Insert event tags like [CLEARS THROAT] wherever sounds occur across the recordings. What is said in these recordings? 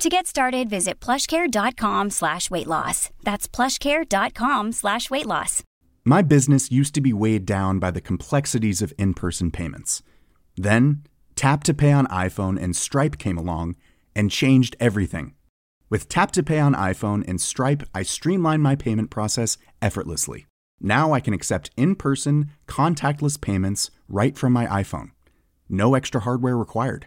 To get started, visit plushcare.com slash weight loss. That's plushcare.com slash weight loss. My business used to be weighed down by the complexities of in person payments. Then, Tap to Pay on iPhone and Stripe came along and changed everything. With Tap to Pay on iPhone and Stripe, I streamlined my payment process effortlessly. Now I can accept in person, contactless payments right from my iPhone. No extra hardware required.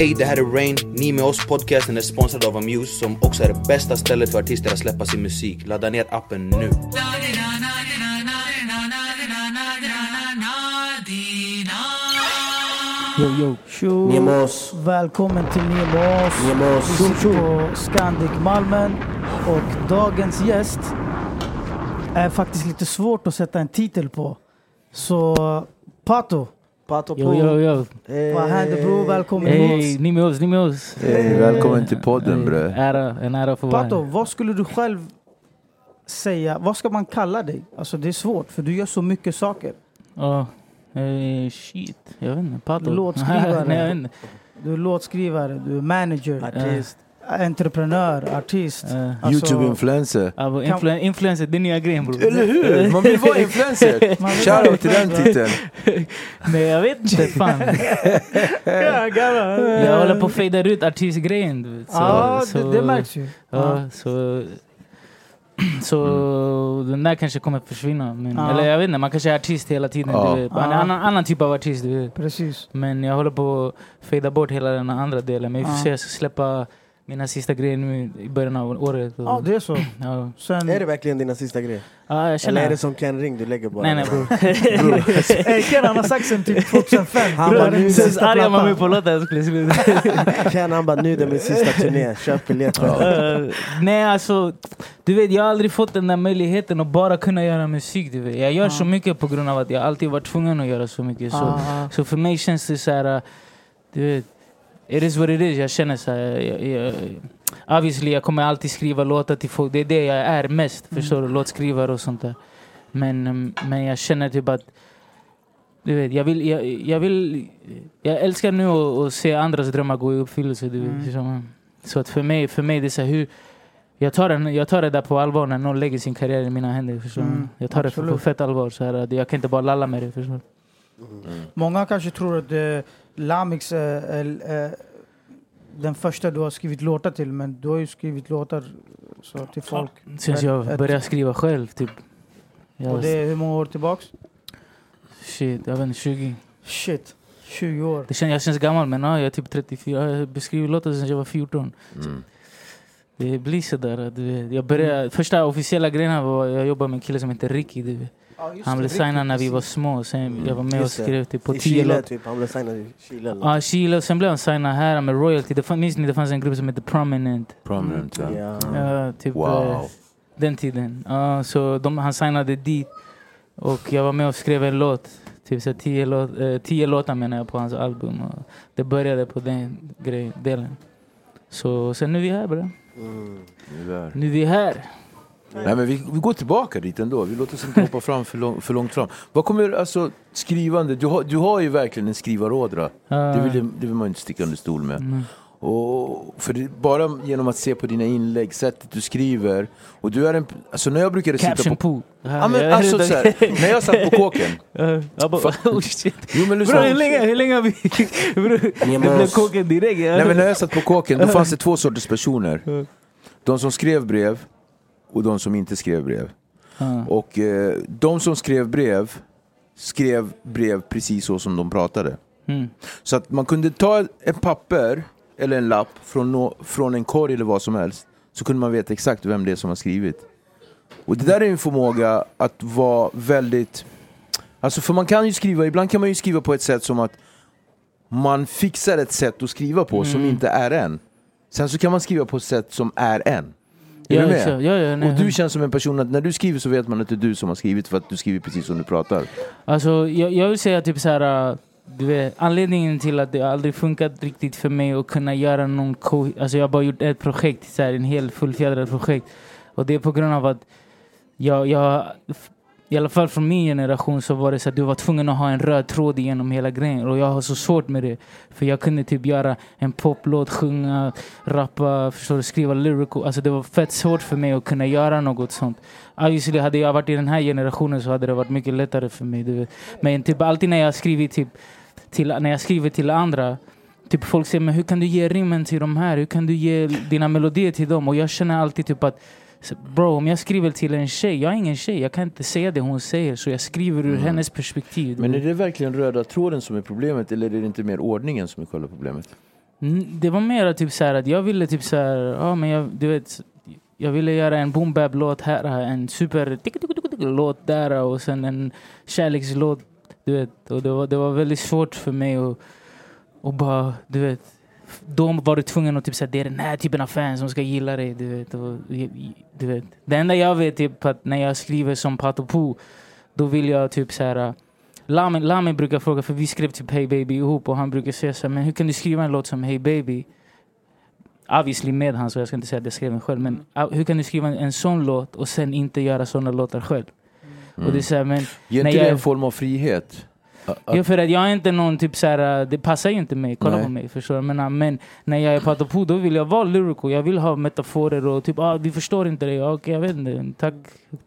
Hej, det här är Rain. Ni med oss podcasten är sponsrad av Amuse som också är det bästa stället för artister att släppa sin musik. Ladda ner appen nu. Yo, yo. Tjo! Nemos. Välkommen till Nemos. Nemos. Vi sitter på Scandic Malmen och dagens gäst är faktiskt lite svårt att sätta en titel på. Så Pato, Pato Yo, yo, yo. Hey. vad händer bror? Välkommen Hej, hit. ni med oss, ni med oss. Hej, välkommen till podden Hej, bre. Ära, en ära för Pato, här. vad skulle du själv säga? Vad ska man kalla dig? Alltså det är svårt för du gör så mycket saker. Ja, eh, shit, jag vet inte. Pato. Låtskrivare. [LAUGHS] Nej, jag vet inte. Du är låtskrivare, du är manager, Artist. Entreprenör, artist. Alltså, Youtube-influencer. men influ- influencer, det är nya grejen bror. Eller hur? Man vill vara influencer! [LAUGHS] Shoutout till den titeln. [LAUGHS] Nej jag vet inte fan. [LAUGHS] Jag håller på att fejda ut artistgrejen. Så, Ja, så, det, det märks ju. Ja, så... Så den där kanske kommer försvinna. Men, Ja. Eller jag vet inte, man kanske är artist hela tiden. Ja. Du vet. En Ja. annan, annan typ av artist. Du vet. Precis. Men jag håller på att fejda bort hela den andra delen. Men vi får se, jag ska släppa mina sista grejer nu i början av året. Ja, det är så. [CLEARS THROAT] ja. Sen, Är det verkligen dina sista grejer? ja, jag Eller känner... är det som Ken Ring du lägger bara? Nej nej bror. [LAUGHS] Hey, Ken han har sagt sen typ 2005. Han bara, är nu- Sen arga man plattan. mig på låten jag skulle sluta. [LAUGHS] Ken han bara, nu är det min sista turné, köp biljetter. Eh, nej alltså, du vet jag har aldrig fått den där möjligheten att bara kunna göra musik. Du vet. Jag gör Ja. så mycket på grund av att jag alltid varit tvungen att göra så mycket. Så, Ja, så för mig känns det så här, uh, du vet, it is what it is. Jag känner så här, jag, jag, obviously jag kommer alltid skriva låtar till folk. Det är det jag är mest, förstår du? Låtskrivare och sånt där. Men, um, men jag känner typ att du vet, jag, vill, jag, jag, vill, jag älskar nu att, att se andras drömmar gå i uppfyllelse. Du vet, Mm. man? Så att för mig, för mig det är så här, hur, jag, tar den, jag tar det där på allvar när någon lägger sin karriär i mina händer. Förstår Mm? Jag tar det på, absolut. fett allvar. Så här, att jag kan inte bara lalla med det. Förstår du? Många kanske tror att uh, Lamix är är, eh, den första du har skrivit låtar till, men du har ju skrivit låtar så, till folk. Sen jag började skriva själv, typ. Jag, Och det är hur många år tillbaks? Shit, jag vet inte, 20. Shit, 20 år. Det känns, jag känns gammal men ja, jag är typ 34. Jag har beskrivit låtar sedan jag var 14. Mm. Det blir sådär. Jag började, första officiella grejen var jag jobbade med en kille som heter Ricky. Du vet. Han blev signad när vi var små. Sen jag var med och Just skrev typ på I 10 Chile låtar. typ, han blev signad i Chile Ja, Chile. Sen blev han signad här med royalty. Det fann, minns ni det fanns en grupp som hette Prominent? Prominent ja. Ja. Ja, typ, eh, Wow. Den tiden. Ja, så de, han signade dit. Och jag var med och skrev en låt. Typ så tio, låt, eh, tio låtar menar jag på hans album. Och det började på den grej, delen. Så sen nu är vi här bra. Mm. Nu är vi här. Nej, men vi, vi går tillbaka dit ändå. Vi låter oss inte hoppa fram för, lång, för långt fram. Vad kommer, alltså, skrivande, du har, du har ju verkligen en skrivarådra. Det vill, det vill man inte sticka under stol med. Mm. Och för det, bara genom att se på dina inlägg, sättet du skriver. Och du är en, alltså när jag brukade sitta Caption på... poo. Ja, men, alltså, så här, när jag satt på kåken. [LAUGHS] Jag bara, [LAUGHS] oh shit. Jo men lyssna. Bro, hur länge, hur länge har vi... [LAUGHS] Bro, det blev kåken direkt. Nej, men när jag satt på kåken, då fanns det två sorters personer. De som skrev brev och de som inte skrev brev. Ja. Och eh, de som skrev brev skrev brev precis så som de pratade. Mm. Så att man kunde ta en papper eller en lapp från, nå- från en korg eller vad som helst. Så kunde man veta exakt vem det är som har skrivit. Och det där är en förmåga att vara väldigt... Alltså för man kan ju skriva, ibland kan man ju skriva på ett sätt som att man fixar ett sätt att skriva på som Mm. inte är en. Sen så kan man skriva på ett sätt som är en. Är Ja, du med? Ja, ja, nej. Och du känns som en person att när du skriver så vet man att det är du som har skrivit för att du skriver precis som du pratar. Alltså, jag, jag vill säga typ så här, äh, vet, anledningen till att det aldrig funkat riktigt för mig att kunna göra någon Alltså jag har bara gjort ett projekt, så här, en hel fullfjädrad projekt. Och det är på grund av att jag, jag i alla fall från min generation så var det så att du var tvungen att ha en röd tråd genom hela grejen. Och jag har så svårt med det. För jag kunde typ göra en poplåt, sjunga, rappa, förstår skriva lyrical. Alltså det var fett svårt för mig att kunna göra något sånt. Obviously hade jag varit i den här generationen så hade det varit mycket lättare för mig. Du vet. Men typ alltid när jag skriver typ till, när jag skriver till andra Typ folk säger men hur kan du ge rimmen till de här? Hur kan du ge dina melodier till dem? Och jag känner alltid typ att Bro, om jag skriver till en tjej, jag är ingen tjej, jag kan inte säga det hon säger så jag skriver ur hennes perspektiv. Men är det verkligen röda tråden som är problemet eller är det inte mer ordningen som är själva problemet? Mm, Det var mer typ så här att jag ville typ så här, ja men jag, du vet, jag ville göra en boom bap låt här, en super låt där och sen en kärlekslåt, du vet. Och det var, det var väldigt svårt för mig att, att bara, du vet, då var du tvungen att typ säga det är den här typen av fans som ska gilla dig, du vet. Och, du vet. Det enda jag vet typ att när jag skriver som Pato Pu, då vill jag typ så här Lami, Lami brukar fråga, för vi skrev typ Hey Baby ihop och han brukar säga så här, men hur kan du skriva en låt som Hey Baby? Obviously med han, så jag ska inte säga att jag skrev den själv, men ah, hur kan du skriva en, en sån låt och sen inte göra såna låtar själv? Och det är så här, men Ger inte det en form av frihet? Ja, för att jag är inte någon typ såhär, det passar ju inte mig, kolla Nej. på mig, förstår du? Menar, Men när jag är på Atopo, då vill jag vara lyrical, jag vill ha metaforer och typ, ah, vi förstår inte det, okej jag vet inte, tack,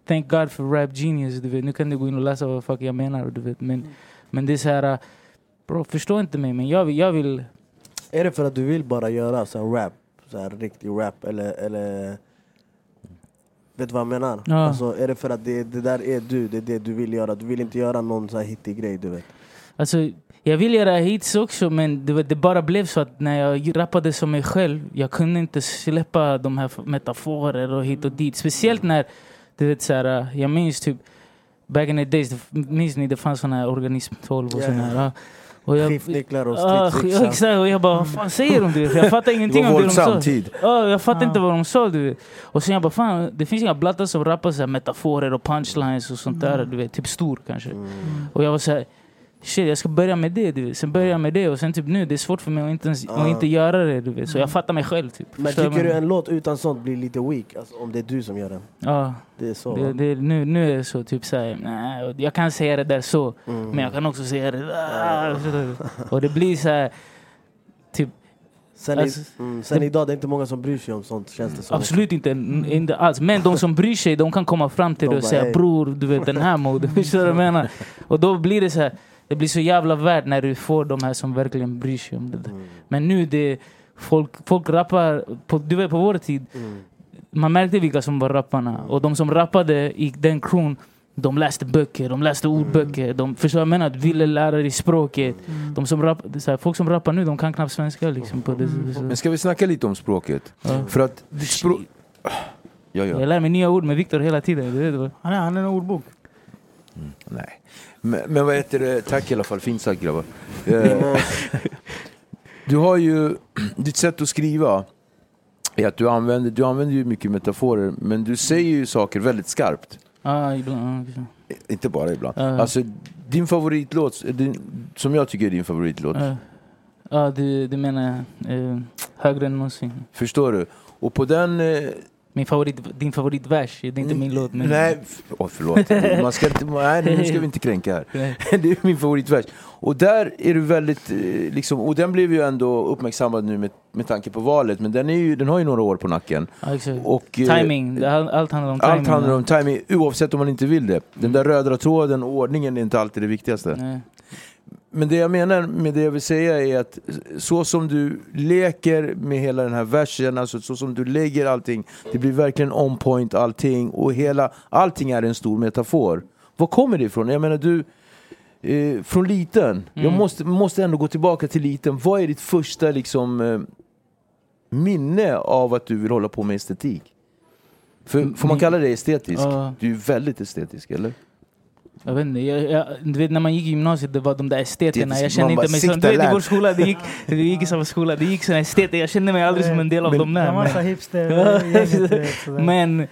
thank God för rap genius, du vet, nu kan du gå in och läsa vad fuck jag menar, du vet. Men, men det är såhär, bro, förstå inte mig, men jag, vill- jag vill, Är det för att du vill bara göra så rap, så riktig rap eller, eller Vet du vad jag menar? Ja. Alltså, är det för att det, det där är du, det är det du vill göra? Du vill inte göra någon så här hittig grej du vet? Alltså, jag vill göra hits också men det, det bara blev så att när jag rappade som mig själv, jag kunde inte släppa de här metaforer och hit och dit. Speciellt när, du vet såhär, jag minns typ back in the days, minns ni det fanns såna här organism 12 och Ja. såna här. Och jag, Skiftnycklar och Ah, stridsyxa. ja, exakt, och jag bara, vad fan säger de? Du Jag fattar [LAUGHS] Det ingenting om det de sa. tid. Ja, jag fattar Ja. inte vad de sa du. Och sen jag bara, fan det finns inga blattar som rappar så här metaforer och punchlines och sånt där. Du vet, typ stor kanske. Mm. Och jag var så här, shit jag ska börja med det du vet. Sen börjar jag med det och sen typ nu, det är svårt för mig att inte, ens, att inte göra det du vet. Så jag fattar mig själv typ. Men Förstår tycker du en låt utan sånt blir lite weak? Alltså, om det är du som gör den? Ja, Det är så det, det, nu, nu är det så typ såhär, nej, jag kan säga det där så. Mm. Men jag kan också säga det där. Och det blir så här, typ Sen, Alltså, i, mm, sen idag, det är inte många som bryr sig om sånt känns det som. Absolut inte, inte alls. Men de som bryr sig, de kan komma fram till det och bara, säga "Ey." bror, du vet den här moden. [LAUGHS] Förstår du vad jag menar? Och då blir det så här, det blir så jävla värt när du får de här som verkligen bryr sig om det där. Mm. Men nu, det, folk, folk rappar, på, du vet på vår tid, Mm. man märkte vilka som var rapparna. Och de som rappade i den crewn, de läste böcker, de läste ordböcker. De förstår vad jag menar? Ville lära dig språket. De som rapp, det är så här, folk som rappar nu, de kan knappt svenska. Liksom, på det, så, Men ska vi snacka lite om språket? ja. För att språk... Ja, ja. Jag lär mig nya ord med Viktor hela tiden. Han är, han är en ordbok. Nej. Men, men vad heter det? Tack i alla fall, fint sagt grabbar. Eh, [LAUGHS] du har ju, ditt sätt att skriva är att du använder, du använder ju mycket metaforer men du säger ju saker väldigt skarpt. Ja, ibland. Inte bara ibland. Ja. Alltså din favoritlåt, din, som jag tycker är din favoritlåt, Ja, ja du, du menar eh, högre än någonsin. förstår du? Och på den... Min favorit, din favoritvers, det är inte min låt. Men, Nej, oh, förlåt. Man ska inte, nej, nu ska vi inte kränka här. [LAUGHS] Det är min favoritvers. Och där är du väldigt, eh, liksom, och den blev ju ändå uppmärksammad nu med, med tanke på valet, men den, är ju, den har ju några år på nacken. Ja, exakt. Och, eh, timing, allt handlar om timing. Allt handlar om timing, oavsett om man inte vill det. Den där röda tråden och ordningen är inte alltid det viktigaste. Nej. Men det jag menar med det jag vill säga är att så som du leker med hela den här versen, alltså så som du lägger allting, det blir verkligen on point allting och hela, allting är en stor metafor. Var kommer det ifrån? Jag menar du, eh, från liten, jag Mm. måste, måste ändå gå tillbaka till liten. Vad är ditt första liksom eh, minne av att du vill hålla på med estetik? För, får man kalla det estetisk? Ja. Du är väldigt estetisk, eller? Jag vet inte, jag, jag, du vet när man gick i gymnasiet, det var de där esteterna. Jag kände inte mig som... Du vet i vår skola, det gick, det gick i samma skola, det gick såna esteter. Jag kände mig aldrig som en del av Men- dem Det där. massa sådär. men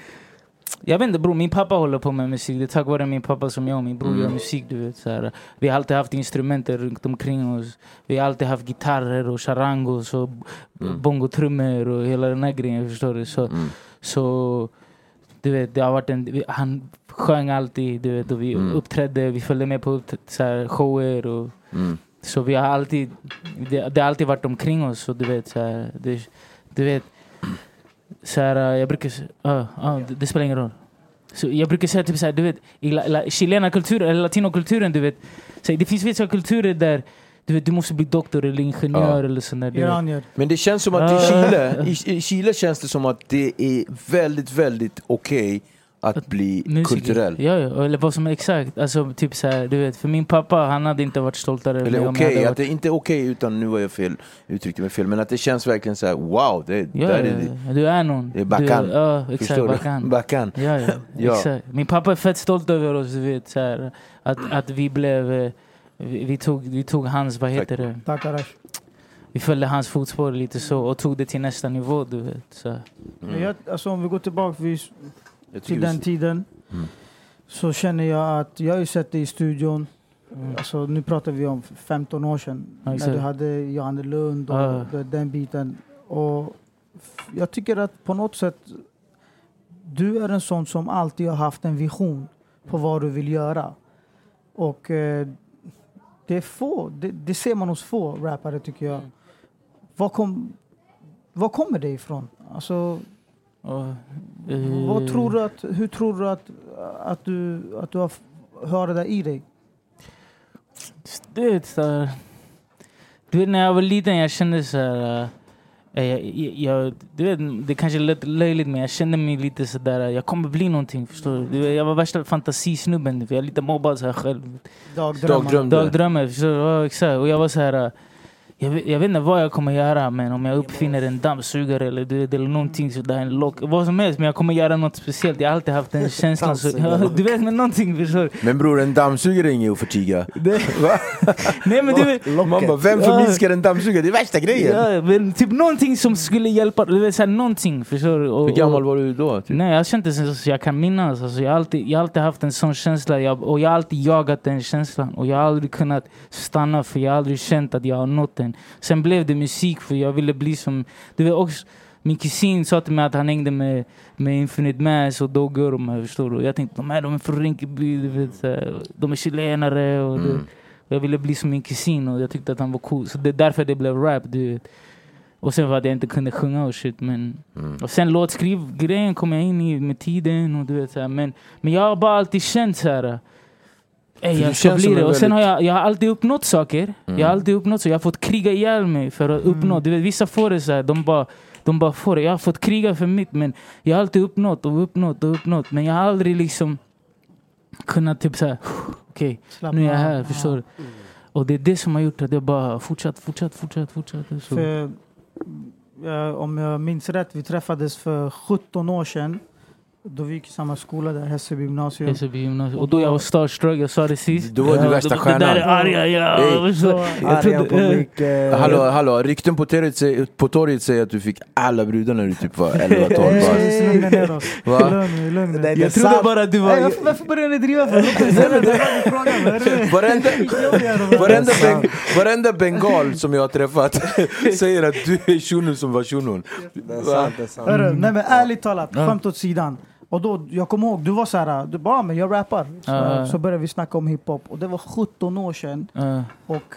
jag vet inte bror, min pappa håller på med musik. Det är tack vare min pappa som jag och min bror Mm. gör musik. Du vet, så här. Vi har alltid haft instrumenter runt omkring oss. Vi har alltid haft gitarrer och charangos och Mm. bongotrummor och hela den här grejen. Förstår du? Så, Mm. så du vet, det har varit en, han sjöng alltid, du vet, och vi Mm. uppträdde, vi följde med på så här, shower. Och, Mm. så vi har alltid, det, det har alltid varit omkring oss. Och du vet, så här, det, du vet, så här, jag brukar, ja, ja, det, det spelar ingen roll. Så jag brukar säga typ så här, du vet, i la, la, chilena kulturen, eller latinokulturen, du vet, så här, det finns vissa kulturer där du, du måste bli doktor eller ingenjör Ja. eller sånt där. Du. Iranier. Men det känns som att i Ah. Chile, i, i Chile känns det som att det är väldigt, väldigt okej att bli Musiker. kulturell. Ja, ja, eller vad som är exakt. Alltså, typ så här, du vet, för min pappa, han hade inte varit stoltare Eller okej, jag hade att varit... det inte är okej utan nu var jag fel, uttryckte mig fel, men att det känns verkligen så här: wow, det, Ja, där ja, är det. du är någon. Det är backan. Du, ja, exakt. Förstår du? Backan. Backan. Ja, ja, Ja. exakt. Min pappa är fett stolt över oss, du vet. Så här, att, att vi blev... Vi, vi, tog, vi tog hans, vad heter det? Tack Arash. Vi följde hans fotspår lite så och tog det till nästa nivå, du vet. Så. Men jag, alltså, om vi går tillbaka vi, till den tiden Mm. så känner jag att jag har ju sett dig i studion. Mm. Alltså, nu pratar vi om 15 år sedan. Ja, när du hade Johanne Lund och Ja. den- biten. Och jag tycker att på något sätt du är en sån som alltid har haft en vision på vad du vill göra. Och eh, det är få, det, det ser man hos få rappare tycker jag. Var, kom, var kommer det ifrån? Alltså, eh, vad tror du att, hur tror du att, att, du, att du har, har det där i dig? Du vet, så här, du vet när jag var liten jag kände så här... eh, Jag, jag, jag, du vet, det kanske lät löjligt men jag kände mig lite sådär, jag kommer bli någonting. Förstår du? Jag var värsta fantasisnubben. för Jag är lite mobbad så här själv. Dagdrömmar. Dagdrömmar, förstår du? Ja, exakt. Och jag var så här. Jag vet, jag vet inte vad jag kommer göra, men om jag uppfinner en dammsugare eller, du vet, eller någonting sådär, en lock, vad som helst. Men jag kommer göra något speciellt. Jag har alltid haft den [LAUGHS] känslan. Så, du vet, men någonting, förstår? Men bror, en dammsugare är inget att förtiga. [LAUGHS] [LAUGHS] Nej men du vet, Man bara, vem förminskar en dammsugare? Det är värsta grejen! ja, men typ någonting som skulle hjälpa, du vet, så här, någonting, förstår du? Och, Hur gammal var du då? Typ? Nej, jag kände inte så jag kan minnas. Alltså, jag, har alltid, jag alltid haft en sån känsla jag, och jag har alltid jagat den känslan. Och jag har aldrig kunnat stanna för jag har aldrig känt att jag har nått den. Sen blev det musik för jag ville bli som... Du vet, också, min kusin sa till mig att han hängde med, med Infinite Mass och Dogge och de här, förstår du? Jag tänkte de här de är från Rinkeby, du vet, de är chilenare. Och, Mm. jag ville bli som min kusin och jag tyckte att han var cool. Så det är därför det blev rap. Du vet. Och sen för att jag inte kunde sjunga och shit. Men Mm. och sen låtskrivgrejen kom jag in i med tiden. Och du vet, så här, men, men jag har bara alltid känt så här. Ey, jag ska bli det. Och sen har jag, jag har alltid uppnått saker. Mm. Jag har alltid uppnått så Jag har fått kriga ihjäl mig för att uppnå. Mm. Du vet, vissa får det så här, de bara, de bara får det. Jag har fått kriga för mitt men jag har alltid uppnått och uppnått och uppnått. Men jag har aldrig liksom kunnat typ såhär, okej Slappna nu är jag här, förstår du? Och det är det som har gjort att jag bara fortsatt, fortsatt, fortsatt, fortsatt. För, ja, om jag minns rätt, vi träffades för 17 år sedan. Då vi gick i samma skola där, Hässelby gymnasium. Hässelby gymnasium. Och då jag var starstruck, jag sa det sist. Då var du Ja, värsta det- Det där är stjärnan. arga, ja. Ey. Så, jag på trodde, mick. eh, Hallå, hallå, rykten på torget, säger, på torget säger att du fick alla brudar när du typ var [LAUGHS] 11-12 Eh, bast. Är jag trodde sant. bara att du var... Ey, varför, varför börjar ni driva för? Varenda, bengal som jag har träffat [LAUGHS] säger att du är shunon som var shunon. Det är sant, det är sant. Nej men ärligt talat, skämt åt sidan. Och då, jag kommer ihåg, du var så här, du bara, "Ah, men jag rappar. Så, ja. så började vi snacka om hiphop. Och det var 17 år sedan. Ja, Och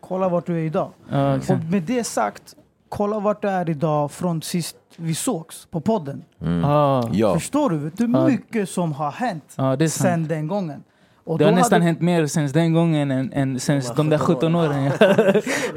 kolla vart du är idag. ja, Och exakt. med det sagt, kolla vart du är idag från sist vi sågs på podden. Mm. Ja, Ja. Förstår du? Det är mycket som har hänt sant. sen den gången. Och Det har nästan hade- hänt mer sen den gången än, än sen de där 17 åren. [LAUGHS]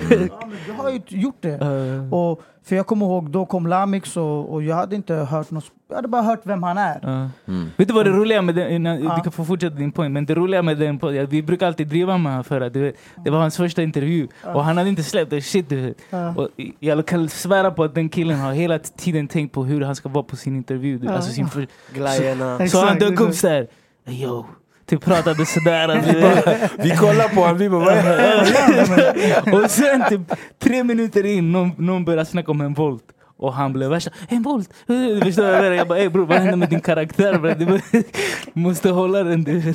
Ja, men du har ju gjort det. Uh, Och, för jag kommer ihåg, då kom Lamix och, och jag hade inte hört något. Jag hade bara hört vem han är. uh. Mm. Vet du vad det roliga med den, innan, Ja. du kan få fortsätta din poäng, men det roliga med den podden, vi brukar alltid driva med honom för att du vet, det var hans första intervju och han hade inte släppt det shit du vet. Och jag kan svära på att den killen har hela tiden tänkt på hur han ska vara på sin intervju. du- Alltså sin för, Glajjorna. så han dök upp såhär, yo, typ pratade sådär. du vet. Vi kollar på honom, vi bara vad är och sen typ tre minuter in, någon, någon började snacka om en volt. Och han blev värsta, en volt! Du Förstår du jag bara, ey bror vad hände med din karaktär? Du [LAUGHS] måste hålla den. Du.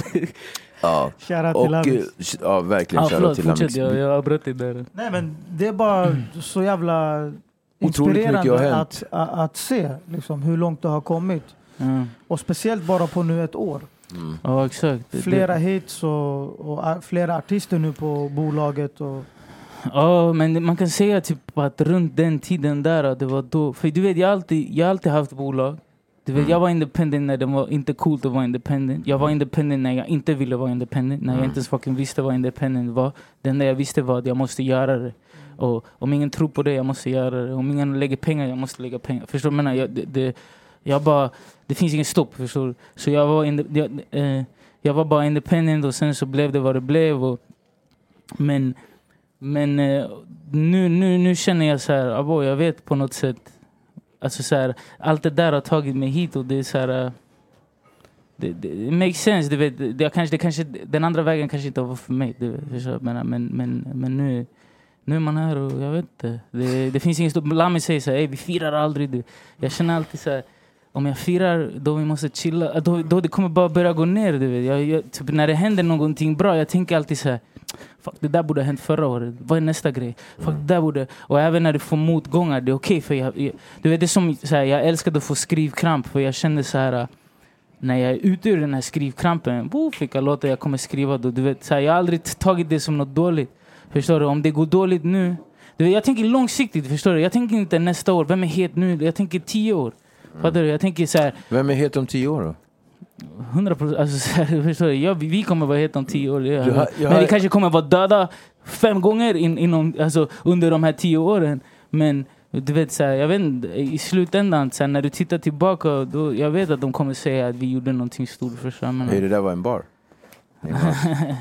Ja, Shoutout och, till eh, ja verkligen Ja, förlåt, till fortsätt. Jag, jag avbröt dig där. Nej men det är bara så jävla inspirerande att, att, att se liksom, hur långt det har kommit. Ja, Och speciellt bara på nu ett år. Mm. ja exakt. Flera hits och, och flera artister nu på bolaget. Och, Ja, men man kan säga typ att runt den tiden där, det var då. För du vet, jag har alltid, jag alltid haft bolag. Du vet, Mm. jag var independent när det var inte coolt att vara independent. Jag var independent när jag inte ville vara independent. När jag Mm. inte ens fucking visste vad independent var. Det enda jag visste var att jag måste göra det. Och om ingen tror på det, jag måste göra det. Om ingen lägger pengar, jag måste lägga pengar. Förstår du? vad Jag menar? Jag, det, det, jag bara, det finns ingen stopp, förstår du? Så jag var, inde, jag, eh, jag var bara independent och sen så blev det vad det blev. Och, men men eh, nu, nu, nu känner jag så här, abo, jag vet på något sätt, alltså så här, allt det där har tagit mig hit och det är så här, eh, Det, det, det, makes sense, du vet, det, jag kanske, det kanske, den andra vägen kanske inte var för mig, du vet, men, men, men, men nu, nu är man här och jag vet inte, det, det finns inget stort, Lami säger så här, vi firar aldrig, du. jag känner alltid så här, om jag firar, då vi måste chilla, då, då det kommer bara börja gå ner. Du vet. Jag, jag, typ när det händer någonting bra, jag tänker alltid så här, Fuck, det där borde ha hänt förra året. Vad är nästa grej? Fuck, det där borde... Och även när du får motgångar, det är okej för jag, jag... Du vet, det som så här, jag älskade att få skrivkramp för jag kände så här... När jag är ute ur den här skrivkrampen, woof, vilka låtar jag kommer skriva då. Du vet, så här, jag har aldrig tagit det som något dåligt. Förstår du? Om det går dåligt nu... Du vet, jag tänker långsiktigt, förstår du? Jag tänker inte nästa år, vem är het nu? Jag tänker tio år. Fattar du? Jag tänker så här, Vem är het om tio år då? 100 procent. Alltså, [LAUGHS] förstår du? Jag, vi kommer vara het om tio år. Jag har- jag Men vi kanske kommer vara döda fem gånger in, inom, alltså, under de här tio åren. Men du vet, så här, jag vet inte, i slutändan, så här, när du tittar tillbaka, då, jag vet att de kommer säga att vi gjorde någonting stort. Förstår du? Hej, det där var en bar.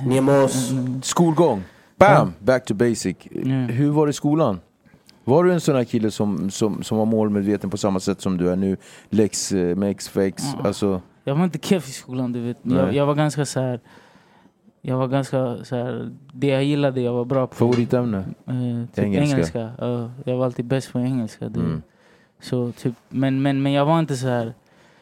Nemos. [LAUGHS] Skolgång. Bam! Back to basic. Ja. Hur var det i skolan? Var du en sån här kille som, som, som var målmedveten på samma sätt som du är nu? Lex, mex, fex, Ja. alltså... Jag var inte keff i skolan, du vet. Jag, jag var ganska så här. Jag var ganska så här, det jag gillade, jag var bra på. Favoritämne? Eh, typ Engelska. engelska. Ja, jag var alltid bäst på engelska. Du. Mm. Så typ, men, men, men jag var inte så här.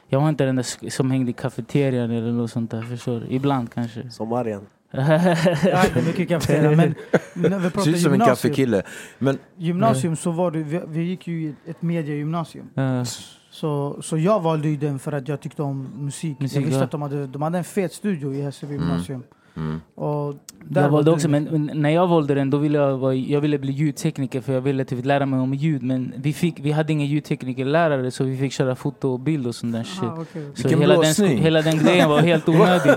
Jag var inte den där som hängde i kafeterian eller något sånt där. Förstår du? Ibland kanske. Som Marian. Ja, det är mycket kafeteria. [LAUGHS] Men när vi pratar som en gymnasium, kaffekille. Men gymnasium så var det, vi, vi gick ju ett mediegymnasium. Ja. Så, så jag valde ju den för att jag tyckte om musik. Musik, jag visste ja. att de hade, de hade en fet studio i Hässelby Mm. gymnasium. mm. Och där Jag var valde också, men, men när jag valde den då ville jag, vara, jag ville bli ljudtekniker för jag ville typ lära mig om ljud. Men vi, fick, vi hade ingen ljudteknikerlärare så vi fick köra foto och bild och sån där shit. Ah, okej. Så Vilken hela den, blåsning. hela den grejen var helt [LAUGHS] onödig.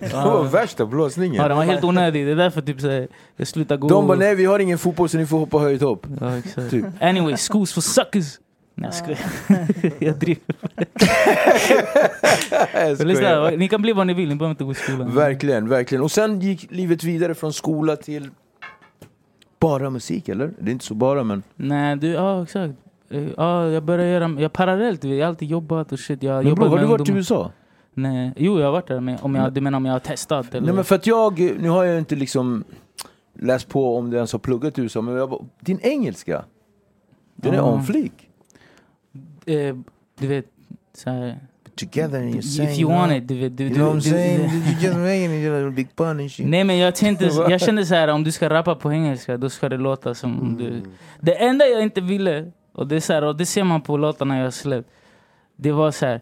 Det var värsta blåsningen. Ja, den var helt onödig. Det är därför typ, så jag slutade gå. De bara nej vi har ingen fotboll så ni får hoppa höjt hopp. Ja, exakt. Typ. Anyway, schools for suckers! Nej jag skojar. [LAUGHS] jag driver. [LAUGHS] Ni kan bli vad ni vill, ni behöver inte gå i skolan. Verkligen, verkligen. Och sen gick livet vidare från skola till bara musik eller? Det är inte så bara men... Nej, du, ja exakt. Ja, jag började göra, jag parallellt, jag har alltid jobbat och shit. Jag Men bro, har du varit i. USA? Nej, jo jag har varit där, men om jag, du menar om jag har testat? Eller? Nej men för att jag, nu har jag inte liksom läst på om du ens har pluggat i USA, men jag, din engelska, den är Ja. on fleek. Eh, du vet, så här, Together and you're if you want it, du vet. Du, You du, know what I'm saying? You just making it, you're big pun and shit. Nej men jag tänkte, [LAUGHS] jag kände så här om du ska rappa på engelska då ska det låta som Mm. du... Det enda jag inte ville, och det, är så här, och det ser man på låtarna jag släppt. Det var så här,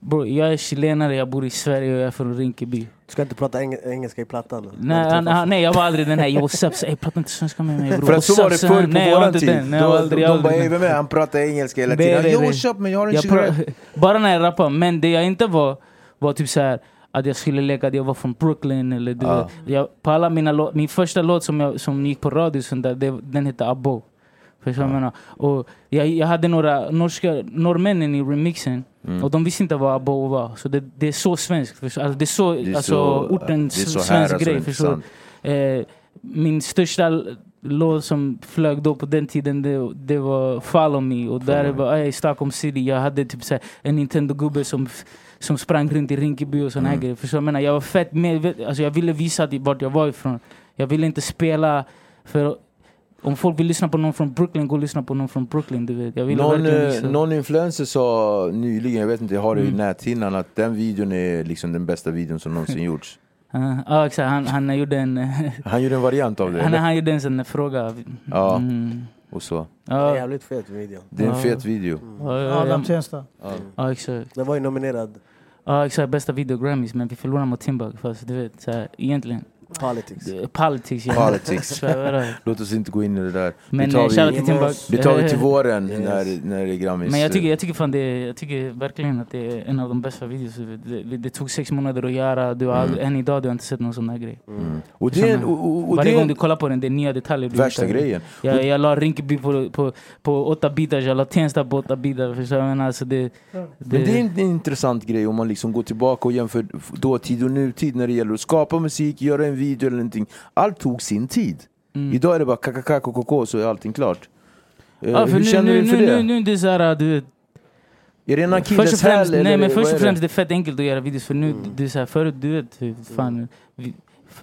bro, jag är chilenare, jag bor i Sverige och jag är från Rinkeby. Du ska inte prata eng engelska i plattan? Nej, han, nej jag var aldrig den här yo up, ey prata inte svenska med mig bror. För så var det förr på Nej, våran tid. den. Nej, jag var aldrig, De bara ey vem är han pratar engelska hela tiden. up man, jag har en Jag cigarett. bara när jag rappar, men det jag inte var, var typ så här att jag skulle leka att jag var från Brooklyn eller du vet. Jag, på alla mina min första låt som, jag, som gick på radio sånt där, det, den hette Abo. Förstår du vad jag menar? Och jag, jag hade några norska, norrmännen i remixen Mm. och de visste inte vad Abo var. Så det, det är så svenskt. Alltså, det är så, Det är alltså, så- ortens så här, svensk alltså, grej. Intressant. Eh, min största låt som flög då på den tiden det, det var Follow Me och där Me. var jag i Stockholm city. Jag hade typ så här, en Nintendo-gubbe som, som sprang runt i Rinkeby och såna här Mm. grejer. Förstår jag menar? Jag var fett medveten, alltså jag ville visa vart jag var ifrån. Jag ville inte spela för om folk vill lyssna på någon från Brooklyn, gå och lyssna på någon från Brooklyn. Du vet. Jag ville Någon, eh, visa. någon influencer sa nyligen, jag vet inte, jag har det i Mm. näthinnan, att den videon är liksom den bästa videon som någonsin [LAUGHS] gjorts. Ja, ja, exakt. Han, han gjorde en, [LAUGHS] Han gjorde en variant av det, han, eller? han gjorde en sån fråga. Ja. Mm. Och så. Det är Ja, jävligt fet video. Det är en fet video. ja, ja, Adam ja, Tensta. ja, exakt. Den var ju nominerad Ja exakt, bästa video Grammys men vi förlorade mot Timbuk fast du vet såhär egentligen Politics. det- Politics ja. Politics. [LAUGHS] Låt oss inte gå in i det där. Men tar eh, vi-. Det tar vi till våren Yes. när, när det är Grammis. Men jag tycker, jag tycker fan det jag tycker verkligen att det är en av de bästa videos. Det, det, det tog sex månader att göra, du har Mm. än idag du har inte sett någon sån här grej. Mm. Och det är, en- och, och, och Varje det gång du kollar på den, det är nya detaljer. värsta grejen. Jag, jag la Rinkeby på, på, på åtta bitar, jag la Tensta på åtta bitar. Förstår du vad jag menar? Alltså det, det, Men det är en, en intressant grej om man liksom går tillbaka och jämför dåtid och nutid när det gäller att skapa musik, göra en video eller någonting. Allt tog sin tid. mm. Idag är det bara kakakakokoko så är allting klart. Eh, Ja, för hur nu, känner nu, du inför nu, det? nu, nu det är såhär, du vet, Är det en Först och akilleshäl främst, nej, men först är och det? främst det är fett enkelt att göra videos för nu, Mm. det är så här, förut du vet, fan, vi,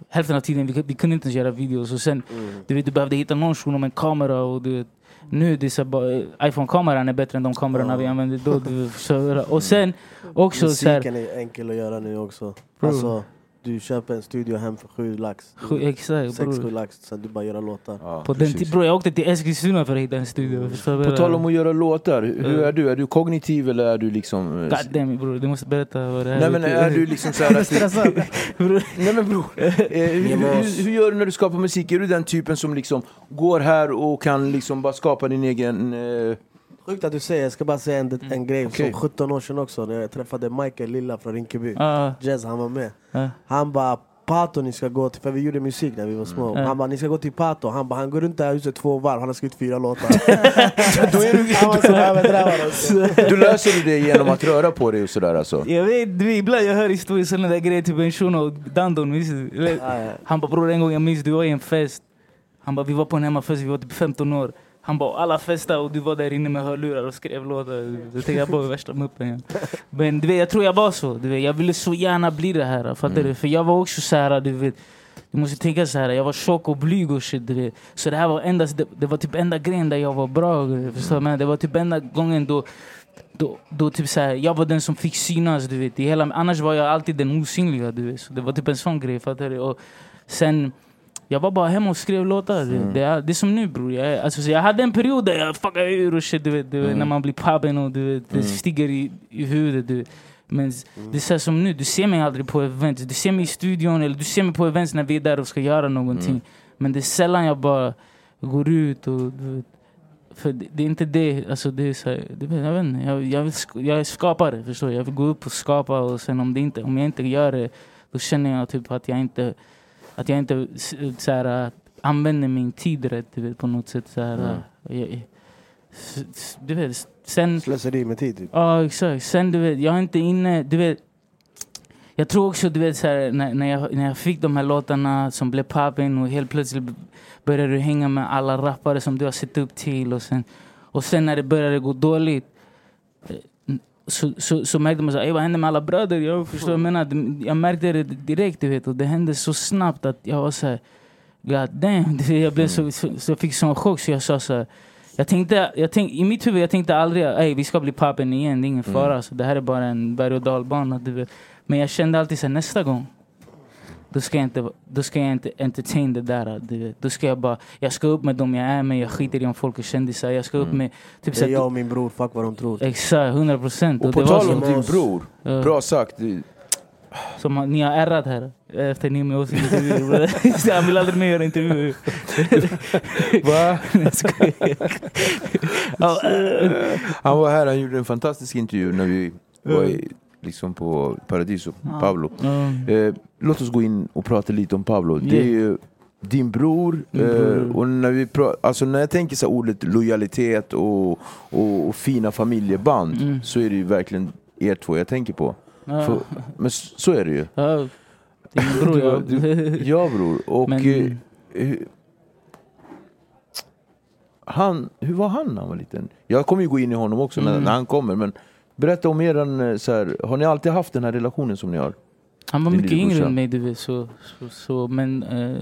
hälften av tiden vi, vi kunde inte ens göra videos och sen Mm. du vet, du behövde hitta någon shuno med en kamera och du vet, nu det är så här bara, iPhone-kameran är bättre än de kamerorna vi använde då. Du, så, och sen också så här, Musiken är enkel att göra nu också. Bro. Alltså, du köper en studio hem för sju lax. sju- exakt Sex, bror. sju lax, sen du bara göra låtar. Ja, På den precis. bror jag åkte till Eskilstuna för att hitta en studio. du På tal om att göra låtar, hur Mm. är du? Är du kognitiv eller är du liksom... eh, God damn it, bror, du måste berätta vad det här Nej men är du liksom såhär att... Stressad. [LAUGHS] Nej men bror, eh, hur, hur, hur gör du när du skapar musik? Är du den typen som liksom går här och kan liksom bara skapa din egen... Eh, Sjukt att du säger, jag ska bara säga en, en grej. Okej. Som 17 år sedan också, när jag träffade Michael Lilla från Rinkeby. Ja, Jazz, han var med. ja. Han bara Pato ni ska gå till, för vi gjorde musik när vi var små. Mm. Han bara ni ska gå till Pato, han bara han går runt det här huset två varv, han har skrivit fyra låtar. [LAUGHS] då är du, han så då löser du det genom att röra på dig och sådär alltså? Jag vet, du ibland jag hör historier sådana där grejer, typ en shuno, Dandon, minns du? Han bara bror en gång jag minns du var i en fest Han bara vi var på en hemmafest, vi var typ 15 år Han bara alla festade och du var där inne med hörlurar och skrev låtar Då tänkte jag bara värsta muppen ja. Men du vet jag tror jag var så, du vet, jag ville så gärna bli det här Fattar Mm. du? För jag var också så här, du vet Du måste tänka så här, jag var tjock och blyg och shit du vet. Så det här var endast, det, det var typ enda grejen där jag var bra Förstår du? Men det var typ enda gången då då, då typ så här, jag var den som fick synas, du vet. I hela, annars var jag alltid den osynliga, du vet. Så det var typ en sån grej, fattar du? Och sen, jag var bara hemma och skrev låtar. Mm. Det, är, det är som nu bror. Jag, alltså, så jag hade en period där jag fuckade ur och shit, du vet. Du vet Mm. När man blir pappen och du vet, det Mm. stiger i, i huvudet. Du vet. Men s- det är så som nu, du ser mig aldrig på events. Du ser mig i studion eller du ser mig på events när vi är där och ska göra någonting. Mm. Men det är sällan jag bara går ut och du vet, för det, det är inte det, alltså det är så här, det, jag vet inte, jag, jag, vill, jag är skapare förstår du? Jag vill gå upp och skapa och sen om, det inte, om jag inte gör det då känner jag typ att jag inte, att jag inte så här, använder min tid rätt vet, på något sätt. Så här, Mm. du vet, sen Slöseri med tid typ. Ja exakt, sen du vet, jag är inte inne, du vet Jag tror också du vet så här, när, när, jag, när jag fick de här låtarna som blev poppin och helt plötsligt började du hänga med alla rappare som du har sett upp till och sen, och sen när det började gå dåligt så, så, så märkte man så här, "Ey, vad hände med alla bröder? Jag förstår vad jag menar. Jag märkte det direkt du vet och det hände så snabbt att jag var så här, God damn. [LAUGHS] Jag, blev så, så, så jag fick sån chock så jag sa så här, jag tänkte, jag tänkte, I mitt huvud jag tänkte aldrig att vi ska bli pappen igen, det är ingen Mm. fara. Så det här är bara en berg och dalbana. Men jag kände alltid så här, nästa gång då ska jag inte, då ska jag inte entertain det där. Du vet. Då ska jag bara, jag ska upp med dem jag är med, jag skiter i om folk är kändisar. Jag ska upp Mm. med, typ Det så är jag och min bror, fuck vad de tror. exakt, 100 procent. Och på tal om din bror, Ja. bra sagt. Som ni har ärrat här efter Nimi Ås intervju. bror. [LAUGHS] Han vill aldrig mer göra intervjuer. [LAUGHS] Va? [LAUGHS] Han var här, han gjorde en fantastisk intervju när vi var i, liksom på Paradiso, Pablo. Mm. Eh, låt oss gå in och prata lite om Pablo. Det är ju din bror, Min eh, bror. och när, vi pra- alltså när jag tänker så ordet lojalitet och, och, och fina familjeband Mm. så är det ju verkligen er två jag tänker på. Ja. För, men så är det ju. Ja, min [LAUGHS] bror. ja. Du- Ja bror. Och Men- eh, eh, han, hur var han när han var liten? Jag kommer ju gå in i honom också när, Mm. när han kommer. Men berätta om er, så här, har ni alltid haft den här relationen som ni har? Han var Din mycket yngre än mig, du vet. Så, så, så, men eh,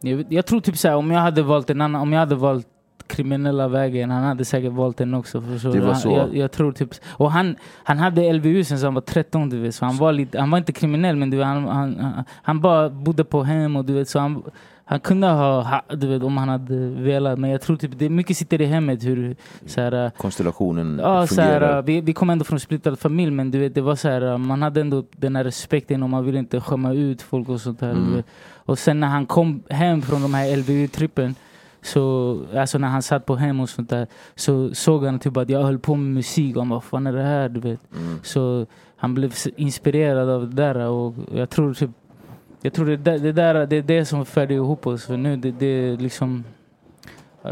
jag, jag tror typ såhär, om jag hade valt en annan, om jag hade valt kriminella vägen, han hade säkert valt den också. förstår Det var Han- så. Jag, jag tror typ, och han, han hade LVU sen han var 13, du vet. Så han var, lite, han var inte kriminell, men du vet, han, han, han, han bara bodde på hem och du vet, så han, han kunde ha, ha, du vet, om han hade velat. Men jag tror typ, det mycket sitter i hemmet hur, så här, Konstellationen Ja, så fungerar? här, vi, vi kom ändå från splittrad familj men du vet, det var så här, man hade ändå den här respekten och man ville inte skämma ut folk och sånt där. Mm. Och sen när han kom hem från de här LVU-trippen, så, alltså när han satt på hem och sånt där, så såg han typ att jag höll på med musik han bara, vad fan är det här? Du vet. Mm. Så han blev inspirerad av det där och jag tror typ jag tror det, där, det, där, det är det som färgar ihop oss. För nu det, det är liksom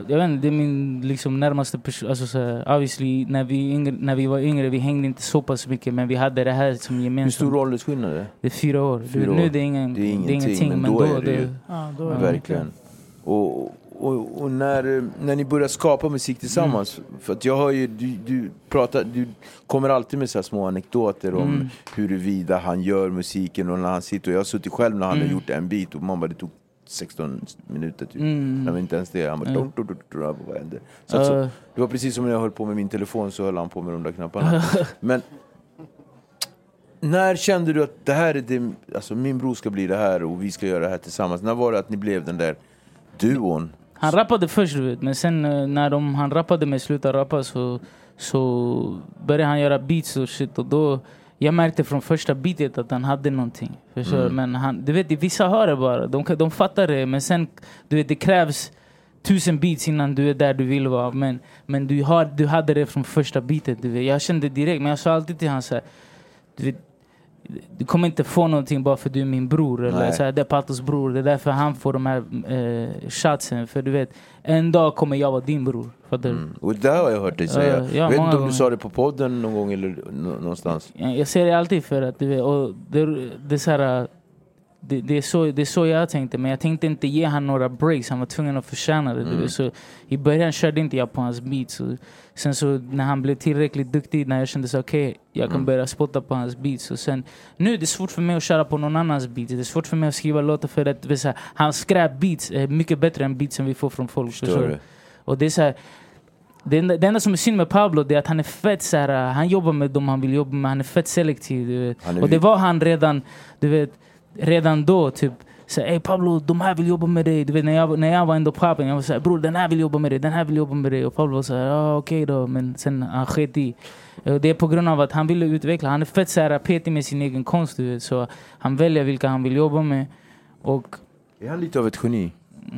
jag vet inte, det är min liksom närmaste person. Alltså så här, obviously, när vi, yngre, när vi var yngre, vi hängde inte så pass mycket men vi hade det här som Hur stor gemensamt. åldersskillnad är det? Det är fyra år. Fyra år. Nu det är, ingen, Det är ingenting, ingenting men men då då, är det ju- Ja, då är det Verkligen. Och, och, och när, när ni börjar skapa musik tillsammans, för att jag hör ju, du, du, pratar, du kommer alltid med så små anekdoter om Mm. huruvida han gör musiken och när han sitter, och jag har suttit själv när han har Mm. gjort en bit och man bara det tog 16 minuter typ. Mm. Nej, inte ens det, han bara dun, dun, dun, dun, vad hände? Så att, så, Uh, det var precis som när jag höll på med min telefon så höll han på med de där knapparna. Men när kände du att det här är det, alltså min bror ska bli det här och vi ska göra det här tillsammans? När var det att ni blev den där duon? Han rappade först du vet, men sen eh, när de, han rappade med Sluta rappa så, så började han göra beats och shit och då jag märkte från första beatet att han hade någonting. Förstår? Mm. Men han, du vet, vissa hör det bara. De, de fattar det. Men sen, du vet, det krävs tusen beats innan du är där du vill vara. Men, men du, har, du hade det från första beatet. Du vet. Jag kände direkt, men jag sa alltid till honom så här, du vet, du kommer inte få någonting bara för du är min bror. Eller så här, det är Patos bror. Det är därför han får de här eh, shotsen. För du vet, en dag kommer jag vara din bror. Fattar du? Mm. Och det har jag hört dig säga. Ja, ja, jag vet inte om gånger. du sa det på podden någon gång eller nå- någonstans. Jag jag ser det alltid för att du vet, och det, det, är så här, det, det, är så, det är så jag tänkte, men jag tänkte inte ge han några breaks. Han var tvungen att förtjäna det. Mm. Så I början körde inte jag på hans beats. Sen så när han blev tillräckligt duktig, när jag kände så okej, jag kan Mm. börja spotta på hans beats. Och sen, nu är det svårt för mig att köra på någon annans beats. Det är svårt för mig att skriva låtar för att så här, hans skräp-beats är mycket bättre än beatsen vi får från folk. Förstår? Och det är så här, det, enda, det enda som är synd med Pablo det är att han är fett så här, han jobbar med dem han vill jobba med, han är fett selektiv. Du vet. Och det var han redan, du vet, redan då typ. Så, Ey Pablo, de här vill jobba med dig. Du vet, när, jag, när jag var ändå på appen, jag var såhär bror den här vill jobba med dig, den här vill jobba med dig. Och Pablo var såhär, ja okej då. Men sen han sket i. Och Det är på grund av att han ville utveckla. Han är fett så här, petig med sin egen konst. Du vet, så han väljer vilka han vill jobba med. Och Är han lite av ett geni?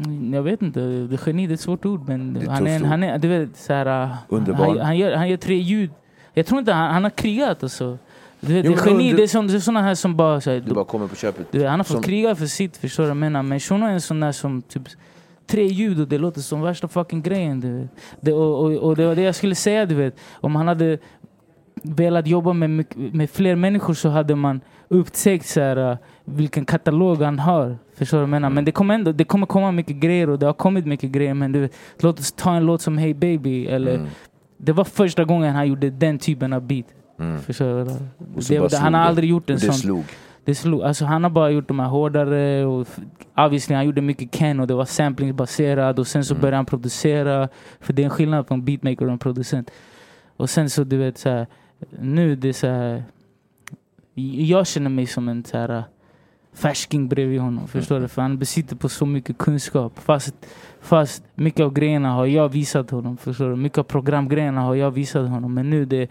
Mm, Jag vet inte, det geni det är ett svårt ord men Det är han är, han är, du vet såhär, uh, Underbar. han, han, gör, han gör tre ljud. Jag tror inte han, han har krigat alltså. Du vet, det är geni, det är, det är såna här som bara, såhär, Du bara kommer på köpet? du han har fått som- kriga för sitt, förstår du vad jag menar? Men Shuno är en sån där som typ tre ljud och det låter som värsta fucking grejen du vet. Det, och, och, och det var det jag skulle säga du vet. Om han hade velat jobba med, med fler människor så hade man upptäckt så här, uh, vilken katalog han har. Förstår du vad jag menar? Men det kommer, ändå, det kommer komma mycket grejer och det har kommit mycket grejer. Men du vet, låt oss ta en låt som Hey Baby. Eller, Mm. Det var första gången han gjorde den typen av beat. Mm. Förstår du? Det, han har aldrig gjort en det sån. slog. Det slog, alltså han har bara gjort de här hårdare och obviously han gjorde mycket Ken och det var samplingsbaserat och sen så Mm. började han producera. För det är en skillnad på en beatmaker och en producent. Och sen så du vet så här, nu det är så här, jag känner mig som en så här äh, färsking bredvid honom. Förstår du? För han besitter på så mycket kunskap. Fast, fast mycket av grejerna har jag visat honom. Förstår du? Mycket av programgrejerna har jag visat honom. Men nu det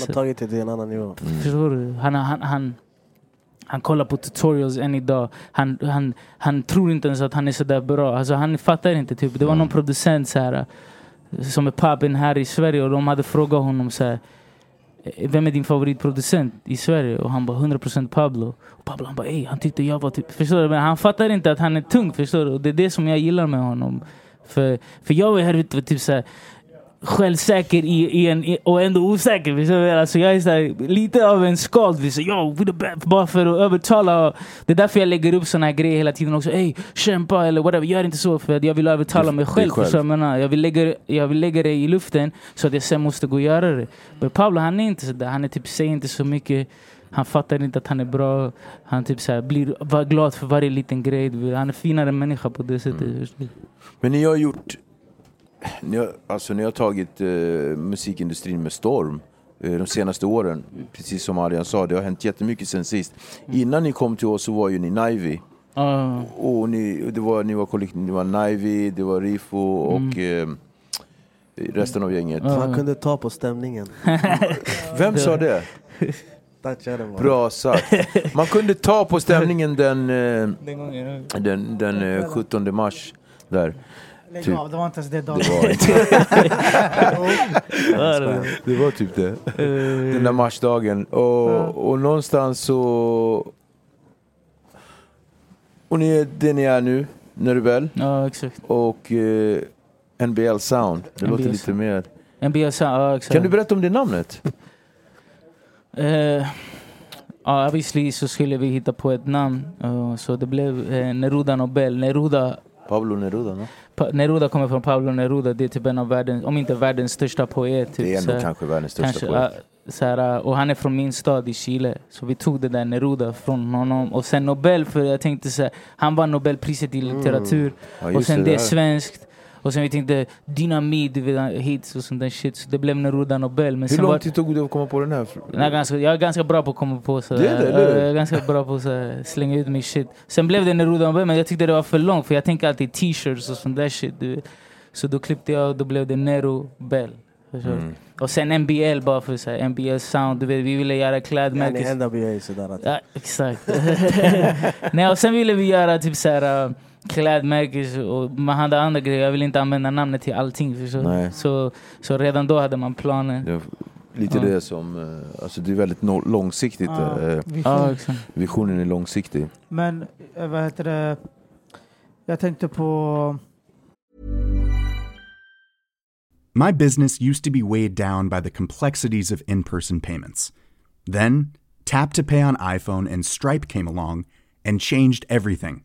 Han har tagit det till en annan nivå. Förstår du? Han, han, han, han kollar på tutorials än idag. Han, han, han tror inte ens att han är sådär bra. Alltså, han fattar inte. Typ. Det var någon producent så här, som är poppin här i Sverige och de hade frågat honom så här. "Eh, vem är din favoritproducent i Sverige? Och han bara 100% Pablo. Och Pablo han bara ey, han tyckte jag var typ, förstår du? Men han fattar inte att han är tung, förstår du? Och det är det som jag gillar med honom. För, för jag är här ute typ såhär självsäker i, i en, i, och ändå osäker. Förstår? Alltså jag är så här, lite av en skald. Bara för att övertala. Det är därför jag lägger upp såna här grejer hela tiden också. Ey, kämpa eller whatever. Gör inte så för jag vill övertala mig själv. själv. Du vad jag vill, lägga, jag vill lägga det i luften så att jag sen måste gå och göra det. Men Pablo han är inte sådär. Han är typ, säger inte så mycket. Han fattar inte att han är bra. Han typ så här, blir glad för varje liten grej. Han är finare människa på det sättet. du? Men ni har gjort... Ni har, alltså, ni har tagit eh, musikindustrin med storm eh, de senaste åren. Precis som Arian sa, det har hänt jättemycket sen sist. Innan ni kom till oss så var ju ni Nivy. Ja. Och ni, det var, ni var kollektiv, ni var Nivy, det var Rifo och eh, resten av gänget. Man kunde ta på stämningen. [LAUGHS] Vem sa det? Den. Bra sagt. Man kunde ta på stämningen den, eh, Den den, den eh, 17 mars. Där. Lägg Typ. av, det var inte ens det Det dagen. var, [LAUGHS] Ja, det- det var typ det. eh, Den där marsdagen. Och, och någonstans så... Och ni är det ni är nu, Nervel Ja, exakt. och eh, NBL Sound. Det NBL låter lite Sound. mer... NBS, ja exakt. Kan du berätta om det namnet? Ja, obviously så skulle vi hitta på ett namn. eh, så det blev eh, Neruda Nobel. Neruda, Pablo Neruda, no? Neruda kommer från Pablo Neruda. Det är typ en av världens, om inte världens största poet. Typ, Det är här. kanske världens största Kanske, poet. ja, så och han är från min stad i Chile. Så vi tog det där Neruda från honom. Och sen Nobel, för jag tänkte så här, han vann Nobelpriset i litteratur. Ja, och sen det, är svenskt. Och sen vi tänkte dynamit, hits och sånt där shit. Så det blev Neruda Nobel. Men Hur lång tid tog det att komma på den här? jag, är ganska, jag är ganska bra på att komma på så Det är det, eller hur? Jag är ganska bra på att slänga ut min shit. Sen blev det Neruda Nobel, men jag tyckte det var för långt. För jag tänker alltid t-shirts och sånt där shit. Så då klippte jag och då blev det Nero Bell. Mm. Och sen NBL bara för så här, NBL sound, du vet, vi ville göra klädmärken. NWA sådär att... Ja, exakt. [LAUGHS] Nej, och sen ville vi göra typ så här klädmärken och man hade andra grejer. Jag ville inte använda namnet till allting. Du? Nej. Så, så redan då hade man planer. Är lite Ja. det som... eh, Alltså det är väldigt no- långsiktigt. Ja, eh, vision. Ja, exakt. Visionen är långsiktig. Men eh, vad heter det? Jag tänkte på... My business used to be weighed down by the complexities of in person payments. Then, Tap to Pay on iPhone and Stripe came along and changed everything.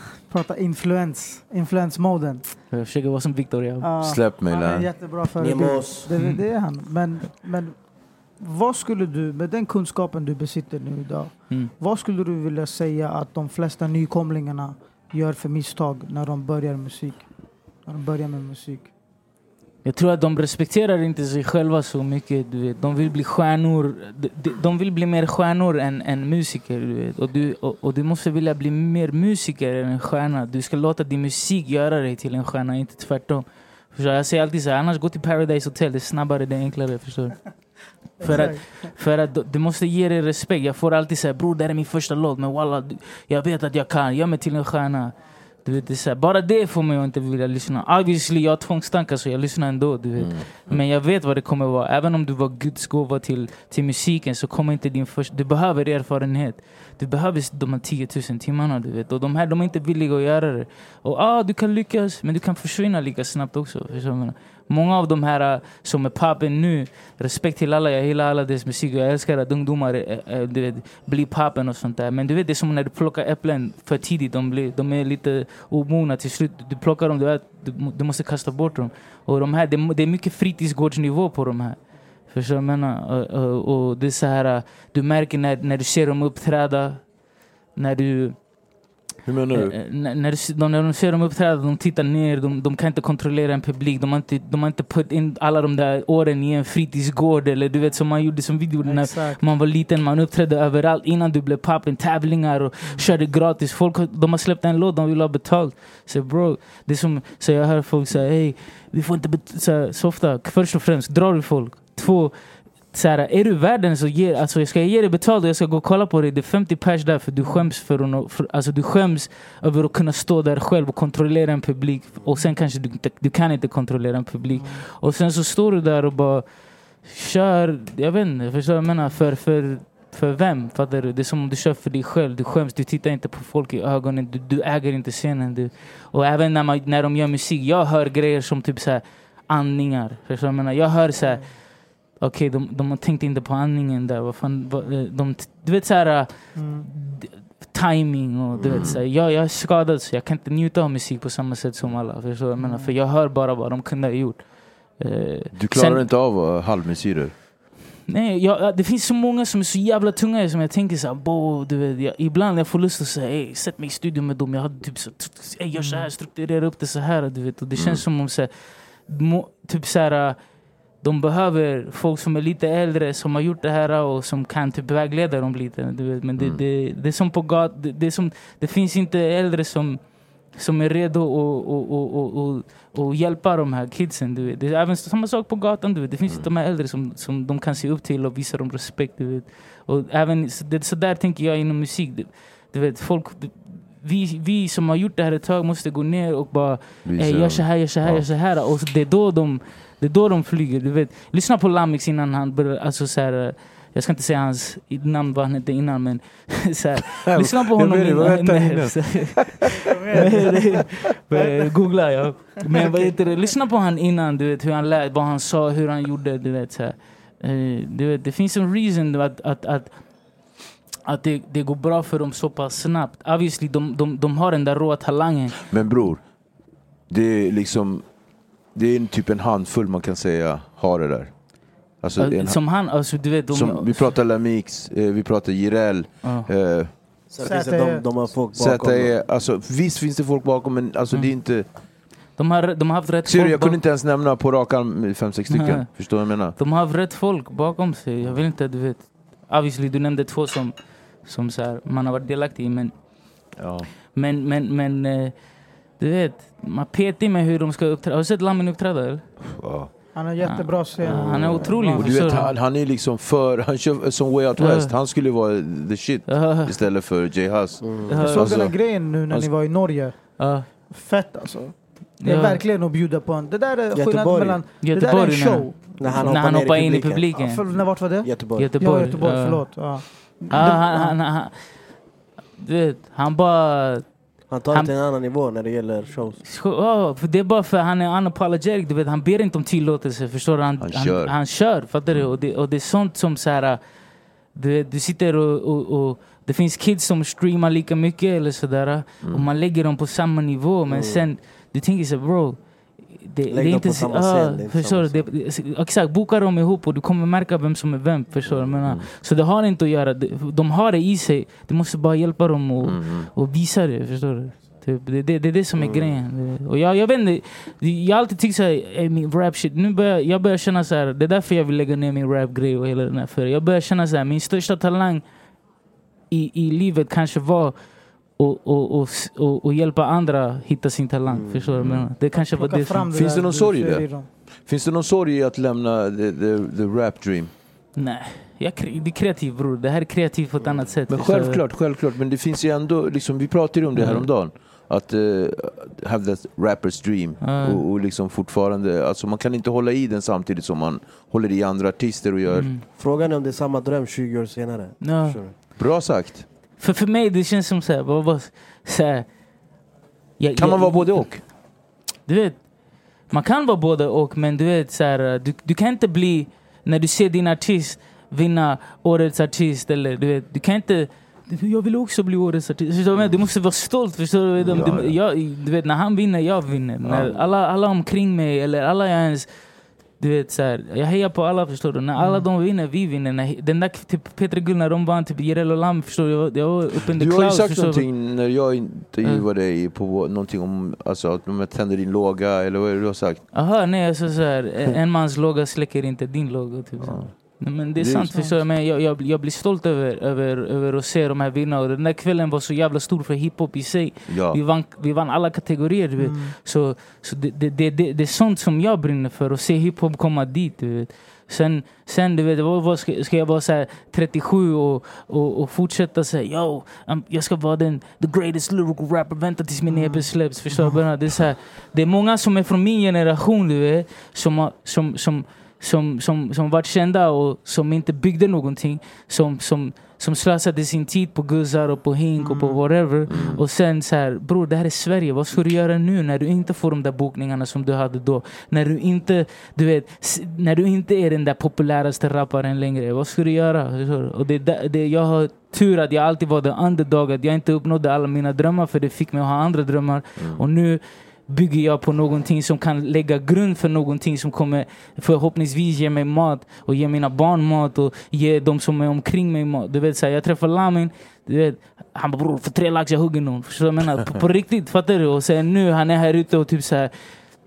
pratar influens, influensmoden. Jag försöker vara som Victor. Ja. Ja, Släpp mig Han är en jättebra förebild. Det, det är han. Men, men vad skulle du, med den kunskapen du besitter nu idag, Mm. vad skulle du vilja säga att de flesta nykomlingarna gör för misstag när de börjar musik? när de börjar med musik? Jag tror att de respekterar inte sig själva så mycket. Du vet. De vill bli stjärnor. De, de- vill bli mer stjärnor än, än musiker. Du vet. Och, du, och, och du måste vilja bli mer musiker än en stjärna. Du ska låta din musik göra dig till en stjärna, inte tvärtom. Förstår? Jag säger alltid så här, annars gå till Paradise Hotel. Det är snabbare, det är enklare. Förstår? [LAUGHS] För att, för att du- måste ge dig respekt. Jag får alltid säga bror det här är min första låt men walla, du- jag vet att jag kan. Gör mig till en stjärna. Du vet, det så här, bara det får mig att inte vilja lyssna. Obviously, jag har tvångstankar så jag lyssnar ändå. Du vet. Men jag vet vad det kommer vara. Även om du var Guds gåva till, till musiken så kommer inte din första... Du behöver erfarenhet. Du behöver de här 10 000 timmarna. Du vet. Och de här de är inte villiga att göra det. Och ah, du kan lyckas, men du kan försvinna lika snabbt också. Många av de här äh, som är pappen nu, respekt till alla, jag gillar alla deras musik och jag älskar att ungdomar äh, äh, du vet, blir pappen och sånt där. Men du vet, det är som när du plockar äpplen för tidigt, de, blir, de är lite omogna till slut. Du plockar dem, du, vet, du, du måste kasta bort dem. Och de här, det, det är mycket fritidsgårdsnivå på de här. Förstår du vad jag menar? Och, och, och det är så här, du märker när, när du ser dem uppträda, när du hur menar du? Eh, eh, när, när, de, när de ser dem uppträda, de tittar ner, de, de kan inte kontrollera en publik. De har inte, de har inte put in alla de där åren i en fritidsgård eller du vet som man gjorde som vi gjorde när Exakt. man var liten. Man uppträdde överallt innan du blev poppen, tävlingar och körde gratis. Folk de har släppt en låt, de vill ha betalt. Så bro, det är som, så jag hör folk säga hej, vi får inte bet- så, så ofta. Först och främst, drar du folk? Två, så här, är du världen så ge, alltså jag ska ge dig betalt och jag ska gå och kolla på dig. Det är 50 pers där för du skäms för för, alltså du skäms över att kunna stå där själv och kontrollera en publik. Och sen kanske du, du kan inte kontrollera en publik. Och sen så står du där och bara kör, jag vet inte, förstår jag menar? För, för, för vem? Fattar du? Det är som om du kör för dig själv. Du skäms, du tittar inte på folk i ögonen. Du, du äger inte scenen. Du. Och även när, man, när de gör musik, jag hör grejer som typ så här andningar. Förstår jag menar? Jag hör så här Okej, de, de har tänkt inte på andningen där. Vad fan, vad, eh, de, du vet såhär... Mm. Timing och du vet såhär. Jag, jag är skadad så jag kan inte njuta av musik på samma sätt som alla. Förstår jag menar? För jag hör bara vad de kunde ha gjort. Eh, Du klarar sen- inte av uh, halvmesyrer? Nej, jag, det finns så många som är så jävla tunga som jag tänker såhär, bo, du vet, jag, ibland jag får lust att säga, hey, sätt mig i studion med dem. Jag hade typ så, hey, gör så här, strukturera upp det så här. Du vet. Och det känns som om så här, må, typ så här, de behöver folk som är lite äldre som har gjort det här och som kan typ vägleda dem lite. Du vet. Men det, det, det är som på gat, det, det, som, det finns inte äldre som som är redo att och, och, och, och, och hjälpa de här kidsen. Du vet. Det är även samma sak på gatan. Du vet. Det finns de här äldre som, som de kan se upp till och visa dem respekt. Du vet. Och även, så, det, så där tänker jag inom musik. Du, du vet, folk, vi, vi som har gjort det här ett tag måste gå ner och bara Visa Ey, gör så här, gör så här, Ja. gör så här. Och det är då de, det är då de flyger. Du vet. Lyssna på Lamix innan han började, alltså så här, eh, jag ska inte säga hans namn vad han hette innan men [LAUGHS] så här, lyssna på Jag honom vet inte, vad hette han nej, innan? Eh, [LAUGHS] Googla ja. Men vad heter det? Lyssna på han innan, du vet hur han lät, vad han sa, hur han gjorde. Du vet, så här. Eh, du vet, det finns en reason att, att, att att det, det går bra för dem så pass snabbt. Obviously, de, de, de har den där råa talangen. Men bror, det är liksom... Det är en typ en handfull man kan säga har det där. Alltså, det är en, Som han, alltså du vet... De, som, vi pratar Lamix, eh, vi pratar Jireel, Ja. eh, det de, de har folk bakom. ZE. Alltså, visst finns det folk bakom men alltså, det är inte... De har, de har haft rätt Ser du, folk jag kunde inte ens nämna på rak arm fem, sex stycken. Nej. Förstår du vad jag menar? De har haft rätt folk bakom sig. Jag vill inte, du vet. Obviously, du nämnde två som, som så här, man har varit delaktig i. Men, Ja. men, men, men eh, du vet, man petar med hur de ska uppträda. Har du sett Lamin uppträda? Eller? Ja. Han har jättebra scen. Ja, han är otrolig. Och du vet, han, han är liksom för, han kör som Way Out Ja. West, han skulle vara the shit Ja, istället för J Hus. Jag såg Alltså- den här grejen nu när alltså- ni var i Norge. ja. Fett alltså. Det är Ja. verkligen att bjuda på en. Det där är skillnaden Göteborg. mellan... Det där är en show. När han När hoppar, han ner hoppar in i Ja, publiken. för, när, vart var det? Göteborg. Göteborg. Ja, Göteborg. ja. Förlåt. Ja. Ja, han, han, han, du vet, han bara... Han tar Han- till en annan nivå när det gäller shows. Ja, för det är bara för han är unapologetic, du vet. Han ber inte om tillåtelse, förstår du? Han, Han han, kör. han kör, fattar du? Och det, och det är sånt som så här... Du, du sitter och, och, och... Det finns kids som streamar lika mycket eller sådär. Och man lägger dem på samma nivå. Men sen, du tänker så här, bro. Det, det är inte på samma är inte förstår du? Det, exakt, boka dem ihop och du kommer märka vem som är vem. Förstår du? Men, Så det har inte att göra, de, har det i sig. Du måste bara hjälpa dem och, Mm. och visa det. Förstår du? Typ. Det, det, det är det som är grejen. Och jag, jag vet inte, jag har alltid tyckt såhär, eh, min rap shit, nu börjar, jag börjar känna så här. det är därför jag vill lägga ner min rap-grej och hela den här. För jag börjar känna så här, min största talang i, i livet kanske var och, och, och, och hjälpa andra hitta sin talang. Förstår du vad menar? Det kanske var det som... Finns det någon sorg i det? Finns det någon sorg i att lämna the, the, the rap dream? Nej, jag, är- det är kreativt bror. Det här är kreativt på ett annat sätt. Men självklart, självklart. Men det finns ju ändå, liksom, vi pratade ju om det Mm. häromdagen. Att uh, have that rappers dream. Ja. Och, och liksom fortfarande, alltså man kan inte hålla i den samtidigt som man håller i andra artister och gör. Mm. Frågan är om det är samma dröm 20 år senare. Du? Bra sagt. För, för mig det känns som såhär, vad, vad, såhär jag, Kan man jag- vara både och? Du vet, man kan vara både och men du vet såhär, du, du kan inte bli, när du ser din artist vinna årets artist eller du vet, du kan inte jag vill också bli årets artist. Förstår du? Du måste vara stolt. Förstår du? Ja, Du, jag, du vet, när han vinner, jag vinner. När alla, alla omkring mig, eller alla jag ens... Du vet, så här, jag hejar på alla, förstår du? När alla Mm. de vinner, vi vinner. När, den där typ Peter Guld, när de vann typ Jireel och Lam, förstår du? Jag, jag var uppe the Du har ju sagt någonting när jag intervjuade dig på någonting om alltså, att de tänder din låga, eller vad är det du har sagt? Aha, nej, alltså så här, en mans låga släcker inte din låga. Typ, så. Nej, men det är Det är du? Men jag, jag, jag blir stolt över, över, över att se de här vinna. Och den där kvällen var så jävla stor för hiphop i sig. Ja. Vi, vann, vi vann alla kategorier, du. Mm. Så, så det, det, det, det, det är sånt som jag brinner för, att se hiphop komma dit. Du vet. Sen, sen du vet, vad, vad ska, ska jag vara så här 37 och, och, och fortsätta säga yo, I'm, jag ska vara den the greatest lyrical rapper, vänta tills min EP släpps. Förstår du? Bara, Det är, så här, det är många som är från min generation, du vet, som, som, som, som, som, som varit kända och som inte byggde någonting. Som, som, som slösade sin tid på guzzar och på hink och på whatever. Och sen så här, bror det här är Sverige, vad ska du göra nu när du inte får de där bokningarna som du hade då? När du inte, du vet, när du inte är den där populäraste rapparen längre, vad ska du göra? Och det, det, jag har tur att jag alltid var the underdog, att jag inte uppnådde alla mina drömmar för det fick mig att ha andra drömmar. Och nu bygger jag på någonting som kan lägga grund för någonting som kommer förhoppningsvis ge mig mat och ge mina barn mat och ge de som är omkring mig mat. Du vet, så här, jag träffar Lamin, du vet, han bara bror för tre lax jag hugger någon. Förstår du vad jag menar? På, på riktigt, fattar du? Och sen nu han är här ute och typ så här,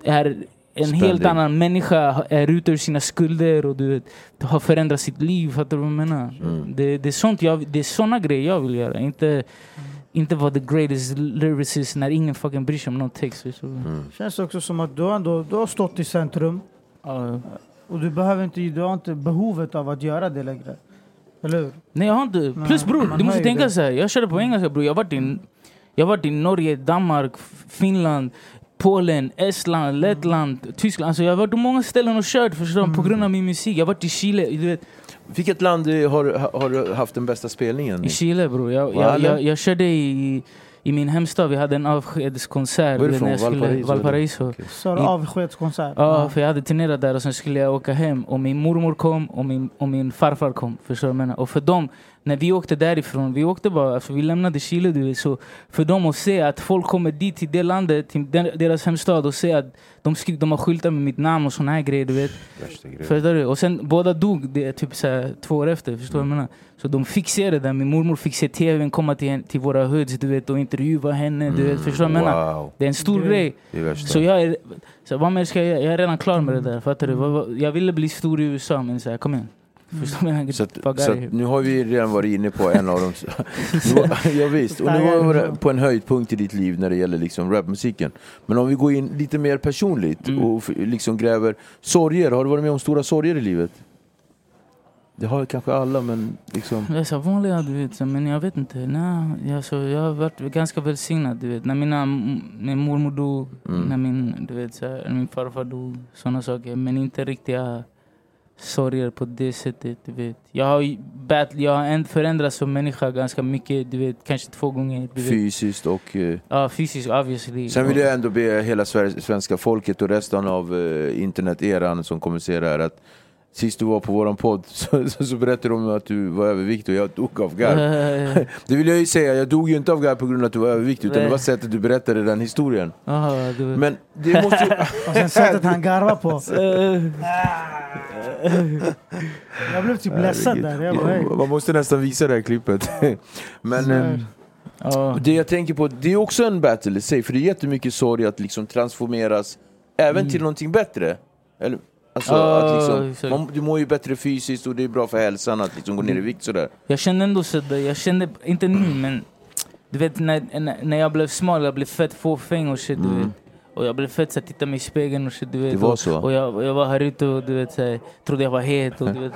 är en helt Spännande. annan människa, är ute ur sina skulder och du vet, har förändrat sitt liv. Fattar du vad jag menar? Det, det är sånt jag, det är såna grejer jag vill göra. Inte, inte vara the greatest lyricist när ingen fucking bryr sig om någon text. du? Känns också som att du har, ändå, du har stått i centrum Ja. och du, behöver inte, du har inte behovet av att göra det längre. Eller hur? Nej jag har inte. Nej, Plus bror, du måste tänka det. så här. Jag körde på engelska bror. Jag har varit i, jag varit i Norge, Danmark, Finland, Polen, Estland, Lettland, Tyskland. Alltså jag har varit på många ställen och kört förstår du, på grund av min musik. Jag har varit i Chile. Du vet, Vilket land har, har du haft den bästa spelningen? I Chile bror. Jag, jag, jag, jag körde i, i min hemstad. Vi hade en avskedskonsert. Var från? jag skulle- Valparaiso? Valparaiso. Okej. Så I- avskedskonsert. Ja, för jag hade turnerat där och sen skulle jag åka hem och min mormor kom och min, och min farfar kom. Förstår du vad jag menar? Och för dem, när vi åkte därifrån, vi åkte bara, alltså vi lämnade Chile du vet, så för dem att se att folk kommer dit till det landet, till den, deras hemstad och se att de, skri, de har skyltar med mitt namn och såna här grejer du vet. Förstår du? Och sen båda dog det, typ så här, två år efter, förstår du vad jag menar? Så de fick se det där, min mormor fick se tvn komma till, till våra hoods du vet och intervjua henne, du vet, förstår du vad jag menar? Wow, Det är en stor Det- grej. Så jag är, så vad mer ska jag göra? Jag är redan klar med det där. Fattar du? Jag ville bli stor i USA men så här, kom igen. Du? Så, att, så att nu har vi redan varit inne på en av dem. [LAUGHS] ja, visst. Och nu var vi på en höjdpunkt i ditt liv när det gäller liksom rapmusiken. Men om vi går in lite mer personligt Mm. och liksom gräver sorger. Har du varit med om stora sorger i livet? Det har kanske alla, men liksom... Det är så vanliga, du vet. Men jag vet inte. Nej, alltså, jag har varit ganska välsignad, du vet. När mina, min mormor dog, Mm. när min, du vet, så här, när min farfar dog, sådana saker. Men inte riktiga sorger på det sättet, du vet. Jag har, ju bat- jag har förändrats som människa ganska mycket, du vet. Kanske två gånger. Du vet. Fysiskt och... eh, Ja, fysiskt obviously. Sen vill jag ändå be hela svenska folket och resten av eh, interneteran som kommer se det här att Sist du var på våran podd [LAUGHS] så, så, så berättade de att du var överviktig och jag dog av garv. [LAUGHS] [LAUGHS] Det vill jag ju säga, jag dog ju inte av garv på grund av att du var överviktig utan det var sättet du berättade den historien. Aha, du vet. Men det måste ju... Och sen sättet han garvar på. [LAUGHS] Jag blev typ ledsen där. Jag bara, hey. Man måste nästan visa det här klippet. [LAUGHS] Men eh, Ja. Det jag tänker på, det är också en battle i sig, för det är jättemycket sorg att liksom transformeras även till någonting bättre. Eller, alltså, att liksom, man, du mår ju bättre fysiskt och det är bra för hälsan att liksom gå ner i vikt sådär. Jag kände ändå sådär, jag kände, inte nu men du vet när, när- jag blev smal, jag blev fett fåfäng och shit du vet. Och jag blev fett såhär, titta mig i spegeln och shit du vet. Det var så? Och jag, och jag var här ute och du vet såhär, trodde jag var het och du vet.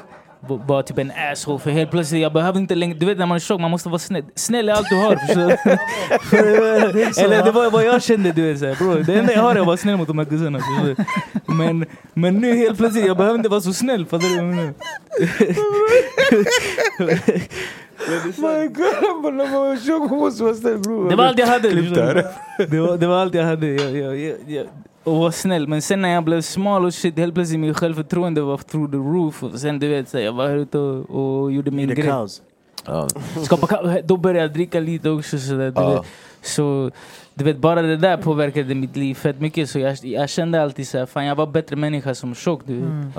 Bara typ en asshole för helt plötsligt, jag behöver inte längre, du vet när man är tjock man måste vara snäll. Snäll är allt du har förstår du? [LAUGHS] Eller det var vad jag kände du vet såhär, bro. Det enda jag har är att vara snäll mot de här gussarna. Men, men nu helt plötsligt, jag behöver inte vara så snäll, fattar du vad jag menar? [LAUGHS] My God, man måste vara snäll bror. Det var allt jag hade. Liksom. Det var, det var allt jag hade. Jag, jag, jag, jag, och var snäll. Men sen när jag blev smal och shit, helt plötsligt mitt självförtroende var through the roof. Och sen du vet, så jag var här ute och, och gjorde min grej. kaos. Ja. Skapa ka- då började jag dricka lite också. Så, där, du Ja. vet. så du vet, bara det där påverkade mitt liv fett mycket. Så jag, jag kände alltid så här, fan jag var bättre människa som tjock. Du vet. Mm.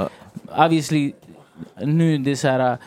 Obviously, nu det är så här.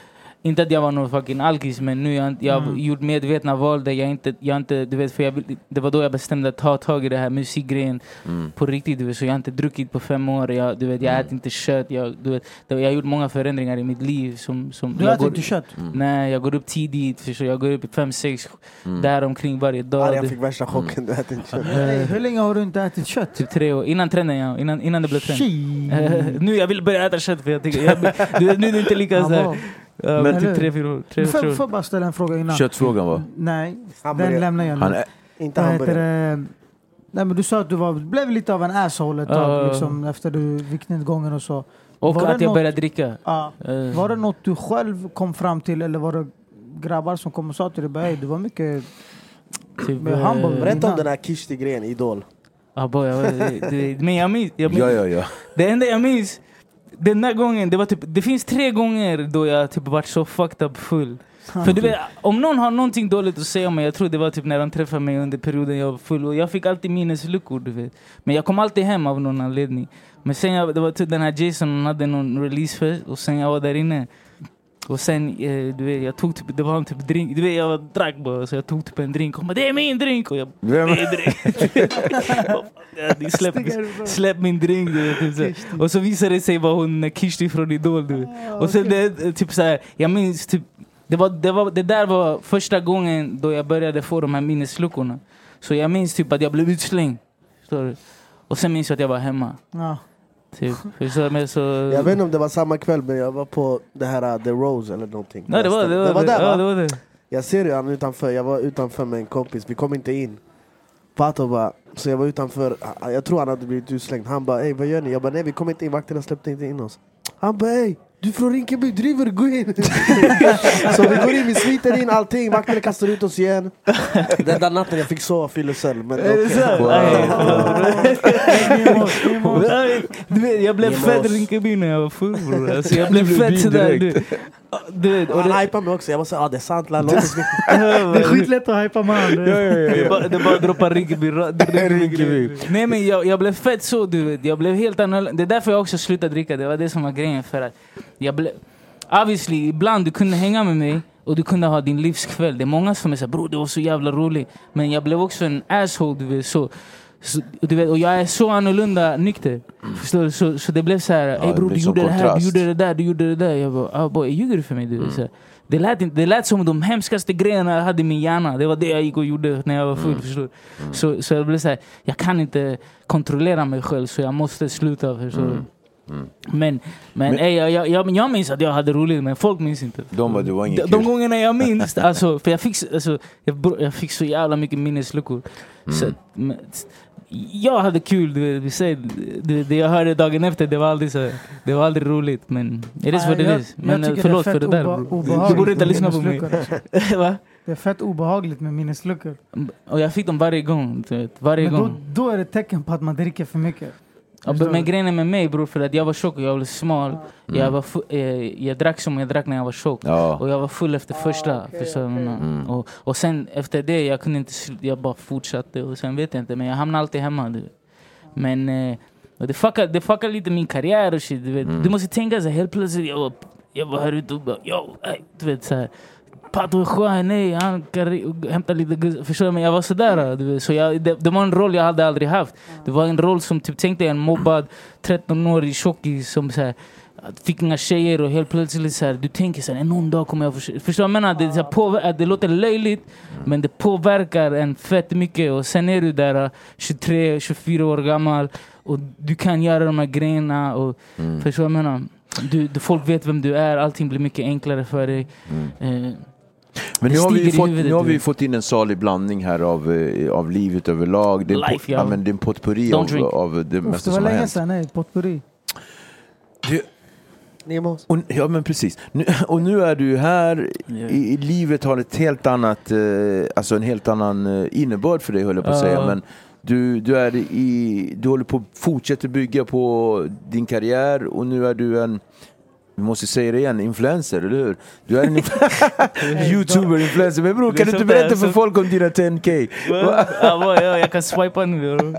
Inte att jag var någon fucking alkis men nu har jag, jag har Mm. gjort medvetna val där jag inte, jag inte, du vet för jag, det var då jag bestämde att ta tag i det här musikgrejen Mm. på riktigt du vet, så jag har inte druckit på fem år, jag, du vet, jag äter inte kött, jag, du vet, det- jag har gjort många förändringar i mitt liv som, som Du jag äter går- inte kött? Nej, jag går upp tidigt, förstår, jag går upp i fem, sex, Mm. där omkring varje dag. Arjan fick värsta chocken, du äter inte kött. [LAUGHS] Hur länge har du inte ätit kött? Typ tre år, innan trenden ja, innan, innan det blev trend. [LAUGHS] Nu jag vill börja äta kött för jag tycker, jag, du vet, nu är det inte lika såhär. Men- men typ tre, fyra. Tre, Får får jag bara ställa en fråga innan? Köttfrågan va? Nej, den lämnar jag nu. Han är, Inte Vad heter? Nej men du sa att du var, blev lite av en asshole ett tag Ja. liksom, efter du viktnedgången och så. Och Var det att jag något- började dricka. Ja. Eh, Var det något du själv kom fram till eller var det grabbar som kom och sa till dig "Hey, du var mycket... typ, med eh, humble. Berätta om den här Kishti-grejen, Idol. Ja, boy, jag, det, men jag minns, jag, ja ja ja. det enda jag minns, den där gången, det var typ, det finns tre gånger då jag typ varit så fucked up full. För du vet, om någon har någonting dåligt att säga om mig, jag tror det var typ när de träffade mig under perioden jag var full. Och jag fick alltid minnesluckor du vet. Men jag kom alltid hem av någon anledning. Men sen jag, det var typ den här Jason, hon hade någon releasefest och sen jag var där inne. Och sen, eh, du vet, jag tog typ, det var en typ drink, du vet jag drack bara så jag tog typ en drink. Hon bara det är min drink! Och jag, det är drink! Ja, de släpp, släpp min drink du vet. Typ, och så visade det sig vara hon Kishti från Idol du vet. Och sen det, eh, typ så här, jag minns typ, det, var, det, var, det där var första gången då jag började få de här minnesluckorna. Så jag minns typ att jag blev utslängd. Och sen minns jag att jag var hemma. Typ. Så... Jag vet inte om det var samma kväll men jag var på det här uh, The Rose eller någonting. Nej, det var det. Var, det var där ja, va? det var det. Jag ser ju han utanför, jag var utanför med en kompis, vi kom inte in. Pato bara, så jag var utanför, jag tror han hade blivit utslängd. Han bara ey vad gör ni? Jag bara nej vi kom inte in, vakterna släppte inte in oss. Han bara ey, du är från Rinkeby, driver du? Gå in! så vi går in, vi smiter in allting, vakterna kastar ut oss igen. Den där natten jag fick sova fyllecell. Men okej. [LAUGHS] vet, jag blev fett Rinkeby när jag var full bror. Alltså, jag blev fett sådär. Du, du vet, och Han hypade mig också, jag var såhär ah, det är sant la, låt oss [LAUGHS] Det är skitlätt att hypa man. det bara, droppar Rinkeby. Nej men jag, jag blev fett så du vet. Jag blev helt annorlunda. Det är därför jag också slutade dricka. Det var det som var grejen. För att jag blev... Obviously, ibland du kunde hänga med mig och du kunde ha din livskväll. Det är många som är såhär bror det var så jävla roligt. Men jag blev också en asshole du vet. Så, så, du vet och jag är så annorlunda nykter. Förstår du? Så, så det blev så här, det ey bror du gjorde det här, du kontrast. gjorde det där, du gjorde det där. Jag bara, ah, boy, ljuger du för mig? Du vet, här. Det lät, inte, det lät som de hemskaste grejerna jag hade i min hjärna. Det var det jag gick och gjorde när jag var full. Förstår du? Så, så jag blev så här, jag kan inte kontrollera mig själv så jag måste sluta. Förstår du? Men, men, ey, jag, jag, jag, jag minns att jag hade roligt men folk minns inte. De bara, det var De, de gångerna jag minns, [LAUGHS] alltså, för jag fick, alltså, jag, jag fick så jävla mycket minnesluckor. Så, att, men, jag hade kul, du vet, det, det jag hörde dagen efter det var aldrig, så, det var aldrig roligt men it is what it is. Men förlåt för det där. obe-. Du borde inte lyssna på mig. [LAUGHS] Va? Det är fett obehagligt med minnesluckor. Och jag fick dem varje gång. Varje Men då, gång. då är det tecken på att man dricker för mycket. Ja, men grejen är med mig bror, för att jag var tjock och jag var smal. Jag, var eh, jag drack som jag drack när jag var tjock. Ja. Och jag var full efter första. du vad jag menar? och, och sen efter det, jag kunde inte jag bara fortsatte. Och sen vet jag inte, men jag hamnade alltid hemma. Du. Men eh, det, fuckar, det fuckar lite min karriär och shit. Du, vet. du måste tänka så här, helt plötsligt, jag var, jag var här ute och bara yo, ey, du vet så här. Skön, nej han kan hämta lite Förstår du? Men jag var sådär. Så jag, det, det var en roll jag hade aldrig haft. Det var en roll som typ, tänk dig en mobbad 13-årig tjockis som så här, fick inga tjejer och helt plötsligt så här, du tänker så här, någon dag kommer jag få tjejer." Förstår du vad jag menar? Det, så påver- det låter löjligt men det påverkar en fett mycket och sen är du där äh, 23-24 år gammal och du kan göra de här grejerna och förstår du vad jag menar? Du, du, folk vet vem du är, allting blir mycket enklare för dig. Eh, Men nu har, vi fått, nu har vi fått in en salig blandning här av, eh, av livet överlag. Det är, en Life, pot- ja. ja, men det är en potpurri Don't av, drink. av det Uff, mesta det var som har länge hänt. sedan, nej. Potpurri. Du, Nemos. och, ja men precis. Nu, och nu är du här, i, i livet har ett helt annat, eh, alltså en helt annan eh, innebörd för dig höll jag på att Ja. säga. Men du, du, är i, du håller på att fortsätta bygga på din karriär och nu är du en vi måste säga det igen, influencer, eller hur? Du är en [LAUGHS] [LAUGHS] youtuber, influencer. Men bror, kan du inte berätta för folk om dina 10k? Ja, ja, jag kan swipa nu. [LAUGHS]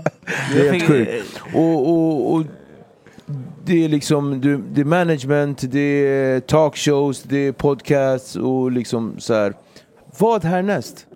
Det är helt sjukt. Och, och, och det är liksom det är management, det är talkshows, det är podcasts och liksom så här. Vad härnäst?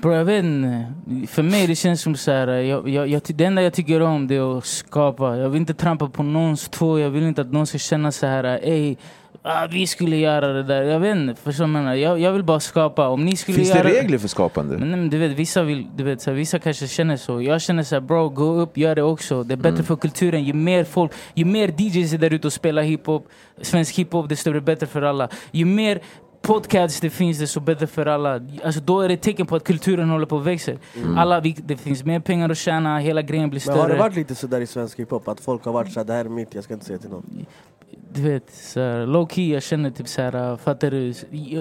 Bro, jag vet inte. För mig det känns som så här, jag, jag, jag, det enda jag tycker om det är att skapa. Jag vill inte trampa på någons tå, jag vill inte att någon ska känna så här, ey, ah, vi skulle göra det där. Jag vet inte, förstår du jag? Jag, jag vill bara skapa. Om ni skulle Finns det göra regler för skapande? Men, nej, men du vet, vissa, vill, du vet, så här, vissa kanske känner så. Jag känner så här, bro, gå upp, gör det också. Det är bättre för kulturen. Ju mer folk, ju mer DJs är där ute och spelar hiphop, svensk hiphop, desto det bättre för alla. Ju mer podcasts det finns, desto bättre för alla. Alltså, då är det ett tecken på att kulturen håller på att växa. Alla, vi, det finns mer pengar att tjäna, hela grejen blir Men har det större. varit lite sådär i svensk hiphop? Att folk har varit såhär, det här är mitt, jag ska inte säga till någon. Du vet, så här, low key, jag känner typ så här, fattar du?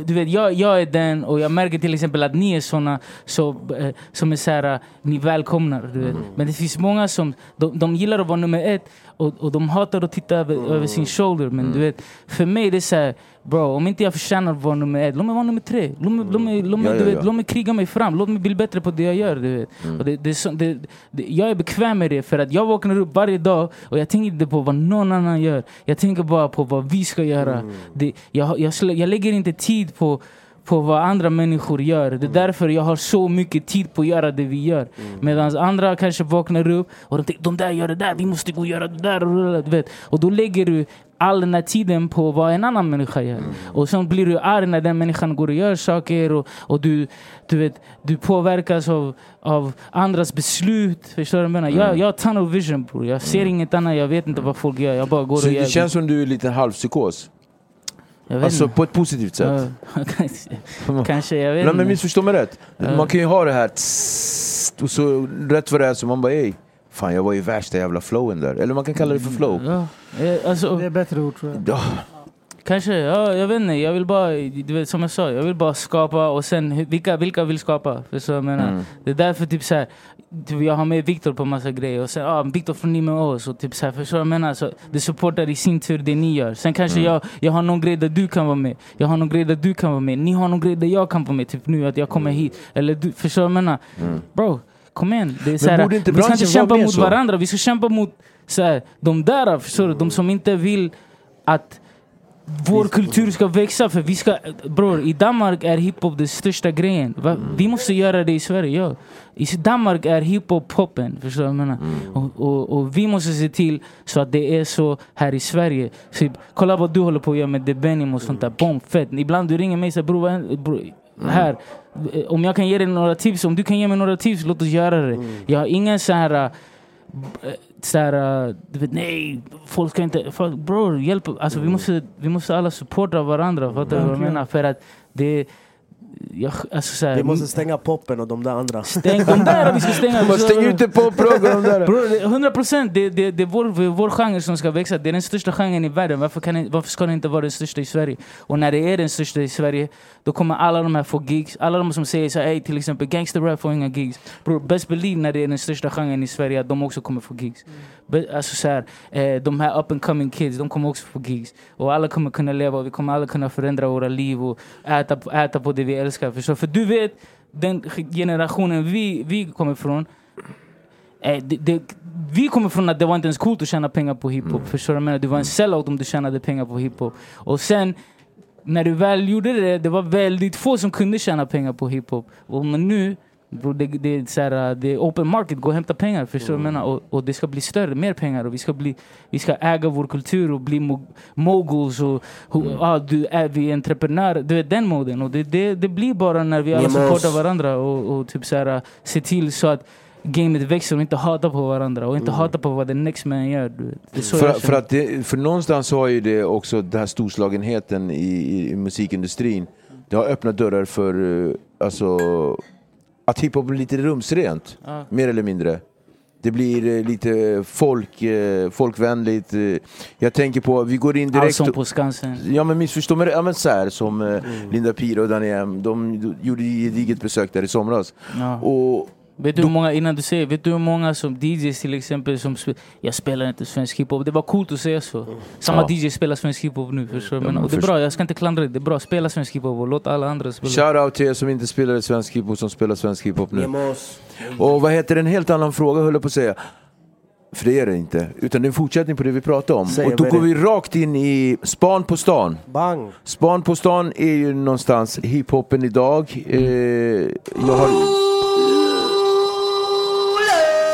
Du vet, jag, jag är den och jag märker till exempel att ni är såna så, eh, som är så här, ni välkomnar. Du vet. Men det finns många som, de, de gillar att vara nummer ett och, och de hatar att titta över, över sin shoulder. Men du vet, för mig det är så här, bro, om inte jag förtjänar att vara nummer ett, låt mig vara nummer tre. Låt mig, låt mig, låt mig, Ja, ja, ja. låt mig kriga mig fram, låt mig bli bättre på det jag gör. Du vet. Och det, det är så, det, det, jag är bekväm med det för att jag vaknar upp varje dag och jag tänker inte på vad någon annan gör. Jag tänker bara på vad vi ska göra. Det, jag, jag, slä- jag lägger inte tid på på vad andra människor gör. Det är därför jag har så mycket tid på att göra det vi gör. Medan andra kanske vaknar upp och de tänker de där gör det där, vi måste gå och göra det där. Du vet. och då lägger du all den här tiden på vad en annan människa gör. Och sen blir du arg när den människan går och gör saker och, och du, du, vet, du påverkas av, av andras beslut. Förstår du vad jag menar? Jag, jag har tunnel vision bror. Jag ser inget annat, jag vet inte vad folk gör. Jag bara går Så och gör. det känns som du är lite halvpsykos? Alltså inte. på ett positivt sätt? Ja, [LAUGHS] kanske, kanske, jag vet Nej, men missförstå mig rätt. Ja. Man kan ju ha det här tss, och så rätt vad det är så man bara ey, fan jag var ju värsta jävla flowen där. Eller man kan kalla det för flow. Ja, alltså, Det är bättre ord tror jag. Ja. Kanske, ja, jag vet inte. Jag vill bara, du vet, som jag sa, jag vill bara skapa och sen vilka, vilka vill skapa? Förstår du vad jag menar? Mm. Det är därför typ så här, typ, jag har med Viktor på massa grejer och sen ah, Viktor från Ni med oss och typ så här, förstår du vad jag menar? Så det supportar i sin tur det ni gör. Sen kanske Mm. jag, jag har någon grej där du kan vara med. Jag har någon grej där du kan vara med. Ni har någon grej där jag kan vara med. Typ nu att jag kommer hit. Eller du, förstår du vad jag menar? Bro, kom igen. Det är så här, vi ska inte kämpa mot så? varandra. Vi ska kämpa mot så här, de där, förstår du? De som inte vill att vår kultur ska växa för vi ska, bror i Danmark är hiphop den största grejen. Va? Vi måste göra det i Sverige, ja. I Danmark är hiphop poppen, förstår du vad jag menar? Och, och, och vi måste se till så att det är så här i Sverige. Så, kolla vad du håller på att göra med Debenim och sånt där, bom, fett. Ibland du ringer mig och säger bror, vad händer?" bror, här, eh, om jag kan ge dig några tips, om du kan ge mig några tips, låt oss göra det. Jag har ingen så här eh, såhär, du vet nej, folk ska inte, folk, bror hjälp, alltså vi måste, vi måste alla supporta varandra, fattar du vad jag menar? För att det, jag, alltså såhär, Vi måste stänga poppen och de där andra. stäng de där vi ska stänga. [LAUGHS] Man stänger ute poprock och de där. Bror, 100 procent, det, det, det är vår, vår genre som ska växa. Det är den största genren i världen. Varför, kan varför ska den inte vara den största i Sverige? Och när det är den största i Sverige, då kommer alla de här få gigs. Alla de som säger så här, "Ey, till exempel gangsterrap får inga gigs. Bror, best believe när det är den största genren i Sverige, att de också kommer få gigs. Be- Alltså så här, eh, de här up and coming kids, de kommer också få gigs. Och alla kommer kunna leva, och vi kommer alla kunna förändra våra liv och äta, äta på det vi älskar. Förstår? För du vet, den generationen vi, vi kommer ifrån, Eh, det, det, vi kommer från att det var inte ens coolt att tjäna pengar på hiphop. Förstår du menar? Du var en sellout om du tjänade pengar på hiphop. Och sen, när du väl gjorde det, det var väldigt få som kunde tjäna pengar på hiphop. Men nu, bro, det, det, är så här, det är open market, gå och hämta pengar. Förstår du vad jag menar? Och, och det ska bli större, mer pengar. Och vi ska, bli, vi ska äga vår kultur och bli mo- moguls. Och, och ah, du är vi är entreprenörer. Du vet den moden. Och det, det, det blir bara när vi alla supportar varandra och, och typ så här, se till så att gamet växer och inte hatar på varandra. Och inte hatar på vad the next man gör. Du För, för, att det, för någonstans så har ju det också den här storslagenheten i, i, musikindustrin. Det har öppnat dörrar för eh, alltså, att hiphop blir lite rumsrent, Ja. mer eller mindre. Det blir eh, lite folk, eh, folkvänligt. eh. Jag tänker på, vi går in direkt... Allsång på Skansen. Ja men missförstå mig ja, men så här, som eh, Linda Pira och Daniem, de gjorde ett gediget besök där i somras. Ja. Och Vet du hur många, innan du säger, vet du hur många som DJs till exempel som spe, Jag spelar inte svensk hiphop. Det var coolt att säga så. Samma Ja. DJ spelar svensk hiphop nu, förstår du? Ja, Men, men och det är först- bra, jag ska inte klandra dig. Det är bra, spela svensk hiphop och låt alla andra spela. Shoutout till er som inte spelar svensk hiphop som spelar svensk hiphop nu. Och vad heter det? en helt annan fråga höll jag på att säga. För det är det inte. Utan det är en fortsättning på det vi pratade om. Säg, och då går vi rakt in i Span på stan. Bang! Span på stan är ju någonstans hiphopen idag. Eh, jag har,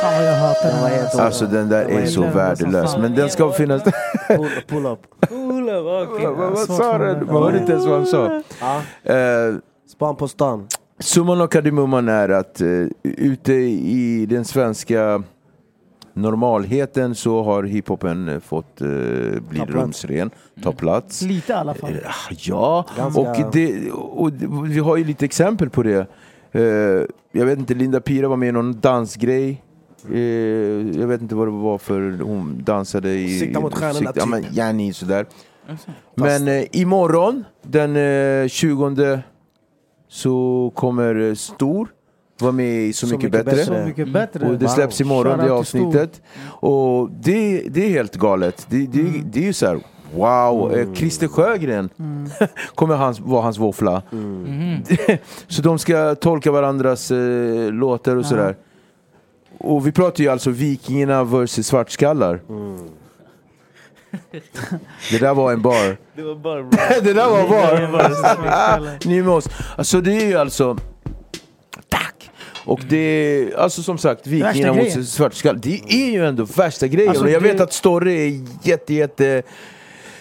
Fan vad jag hatar Den var helt alltså den där är så värdelös. Men den ska finnas Pull, pull up. Vad, vad svårt sa mig. Man hörde inte ens vad han sa. Eh, Span på stan. Summan av kardemumman är att eh, ute i den svenska normalheten så har hiphopen eh, fått eh, bli Ta plats. rumsren, ta plats. Lite i alla fall. Eh, Ja, Ganska- och, det, och det- vi har ju lite exempel på det. Eh, jag vet inte, Linda Pira var med i någon dansgrej. Eh, jag vet inte vad det var för hon dansade i... Sikta mot stjärnorna, sikta- Ja, men typ. yani sådär. Men eh, imorgon, den eh, 20 så kommer eh, Stor vara med i Så, mycket, bättre. Så mycket bättre. Och det släpps imorgon, det avsnittet. Och det, det är helt galet. Det, det, Mm. det är ju så här, wow, eh, Christer Sjögren Mm. [LAUGHS] kommer hans, vara hans våffla. Mhm. [LAUGHS] så de ska tolka varandras eh, låtar och sådär. Och vi pratar ju alltså Vikingarna versus Svartskallar. Det där var en bar. Det var bara [LAUGHS] det där var bar. Nymos. Alltså det är ju alltså... Tack! Och det är, alltså som sagt, Vikingarna mot Svartskallar. Det är ju ändå värsta grejen. Alltså, och jag det- vet att Storre är jätte, jätte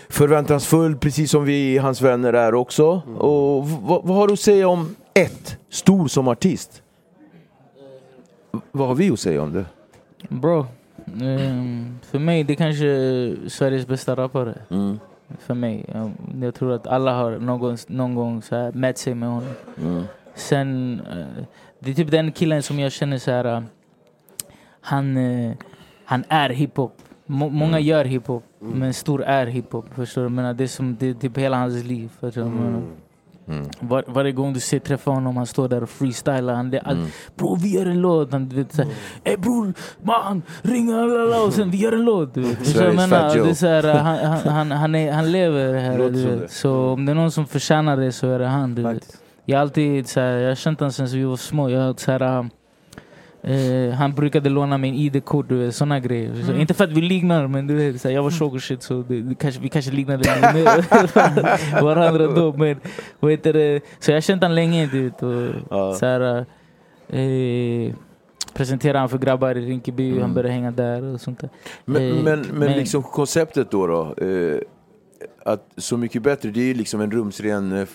förväntansfull, precis som vi, hans vänner, är också. Och v- vad, vad har du att säga om ett, Stor som artist? Vad har vi att säga om det? Bro, ehm, för mig det kanske är Sveriges bästa rappare. Mm. För mig. Jag, jag tror att alla har någon, någon gång så här mätt sig med honom. Mm. Sen, eh, det är typ den killen som jag känner så här. eh, han, eh, han är hiphop. Må, många gör hiphop, men Stor är hiphop. Förstår du? Menar, det är som det är typ hela hans liv. Förstår du? Mm. Var, varje gång du ser träffar honom, han står där och freestylar. Han, det, all, Mm. Bro, vi gör en låt. Han, du vet, såhär, Ey bror, man, ring alla och sen vi gör en låt. Du vet. Jag menar, det är såhär, han, han, han, han, är, han lever här. Du vet. Så om det är någon som förtjänar det så är det han. Du vet. Jag har alltid så här, jag har känt honom sen vi var små. Jag, har eh, han brukade låna min ID-kort, du vet, såna grejer. Så, inte för att vi liknar, men du vet, så jag var tjock och shit så det, det kanske, vi kanske liknade [LAUGHS] varandra då. Men, vad heter det? Så jag har känt honom länge. Du vet, och, Ja. så här, eh, presenterade han för grabbar i Rinkeby, han började hänga där och sånt där. Men, Eh, men, men men- liksom konceptet då, då eh, att Så mycket bättre, det är ju liksom en rumsren... Eh,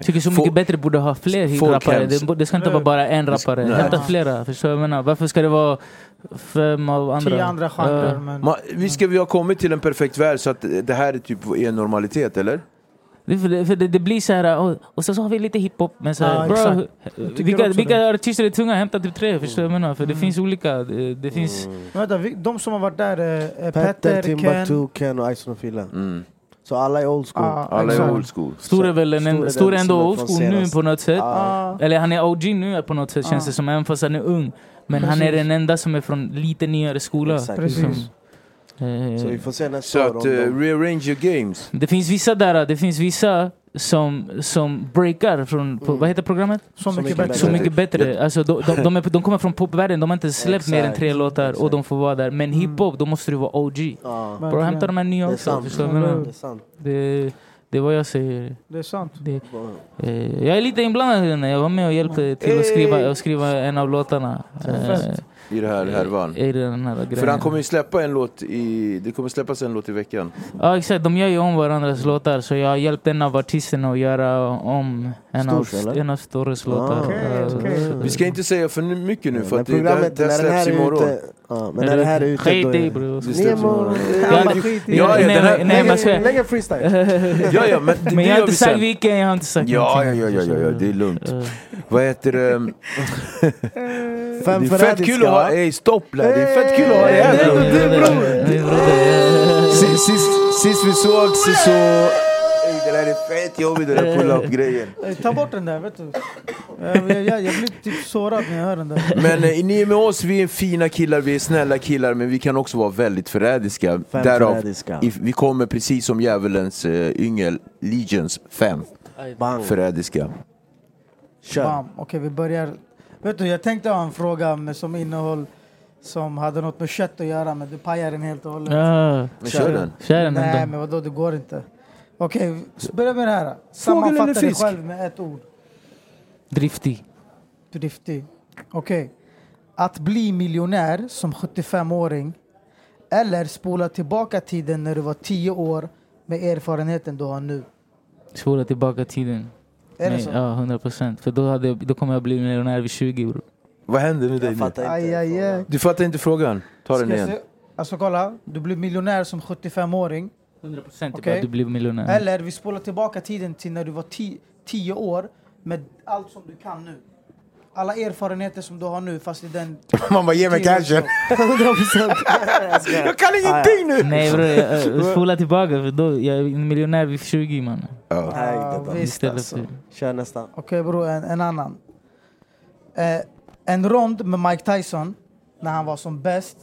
tycker Så få- mycket bättre borde ha fler hitrappare. Det, det ska inte vara bara en rappare. Nej. Hämta flera. Förstår jag menar? Varför ska det vara fem av andra? Tio andra genrer. Ja. Men... Vi, ska, vi har kommit till en perfekt värld så att det här är typ är en normalitet, eller? Det, för det, för det, det blir så här, och, och så, så har vi lite hiphop. Men så här, Ja, bro, vilka, vilka det. artister är tunga? Hämta typ tre. Förstår du jag menar? För det Mm. finns olika. Det, det finns... Mm. Vänta, vi, de som har varit där är, är Petter, Petter, Ken... Timbuktu, Ken och Ison och Fille. Mm. Så alla är old school. Ah, Alla är old school. Stor är väl en, Stor är en, den stor är ändå old school nu på något sätt. Ah. Eller han är OG nu på något sätt känns det som. Även fast han är ung. Men han är Precis. den enda som är från lite nyare skola. Exakt. Precis. Eh, Så vi får se nästa Så år att uh, rearrange your games. Det finns vissa där, det finns vissa som, som breakar från, på, Mm. vad heter programmet? Så mycket mycket bättre. Så mycket bättre. Alltså, de, de, de, är, de kommer från popvärlden, de har inte släppt mer än tre låtar och de får vara där. Men Mm. hiphop, då måste du vara OG. Ja, Bro, hämta de här nya det är också. sant. Förstår du. Det, Det är vad jag säger. Det är sant. Det, eh, jag är lite inblandad i den. Jag var med och hjälpte till att skriva, att skriva en av låtarna. Eh, I det här härvan. i den här grejen. För han kommer ju släppa en låt i... Det kommer släppas en låt i veckan. Ja exakt, de gör ju om varandras låtar så jag har hjälpt en av artisterna att göra om en av, Stors, eller? en av Stores låtar. Eh, okej. så- Vi ska inte säga för mycket nu för att det, det, det när den släpps här är imorgon. ute, ja, men när det här är ute Skit då i bror. Ja, Ja, ja, nej, men- Lägg en freestyle! [LAUGHS] Ja, ja, men det, Men det jag har inte sagt vilken, jag har inte sagt Ja, ja, någonting. ja, ja, ja, det är lugnt. Vad heter det? Fem [LAUGHS] Det är fett kul att ha... Ey, stopp där. Det är fett kul att ha det här bror. sist vi sågs så... Det där är fett jobbigt den där pull-up-grejen. Ey, Ta bort den där, vet du. Jag, jag, jag, blir typ sårad när jag hör den där. Men eh, ni är med oss, vi är fina killar, vi är snälla killar, men vi kan också vara väldigt förrädiska. Fem Därav, förrädiska. i- vi kommer precis som djävulens eh, yngel, Legions 5, Bang, förrädiska. kör! Bam. Okej, vi börjar. Vet du, jag tänkte ha en fråga med, som innehåll som hade något med kött att göra, men du pajar den helt och hållet. Ja, Men kör den. kör den Nej, ändå. men vadå, det går inte. Okej, så börja med det här. Sammanfatta dig fisk? själv med ett ord. Driftig. Driftig. Okej. Att bli miljonär som 75-åring eller spola tillbaka tiden när du var 10 år med erfarenheten du har nu. Spola tillbaka tiden. Är det Nej, så? Ja, 100 procent. För då, hade, då kommer jag bli miljonär vid 20 bror. Vad händer med dig nu? fattar Aj, aj, aj. Du fattar inte frågan? Ta den Ska jag igen. se- Alltså kolla, du blir miljonär som 75-åring. 100 procent Okej. att du blir miljonär. Eller vi spolar tillbaka tiden till när du var 10 år med allt som du kan nu. Alla erfarenheter som du har nu fast i den... [LAUGHS] Man bara, ge mig cashen. 100% [LAUGHS] [LAUGHS] Jag kan ingenting nu! Nej bror, spola tillbaka för då, jag är en miljonär vid 20 man. Ja, det bara- visst alltså. för... Kör nästa. Okej bror, en, en annan. Eh, en rond med Mike Tyson när han var som bäst.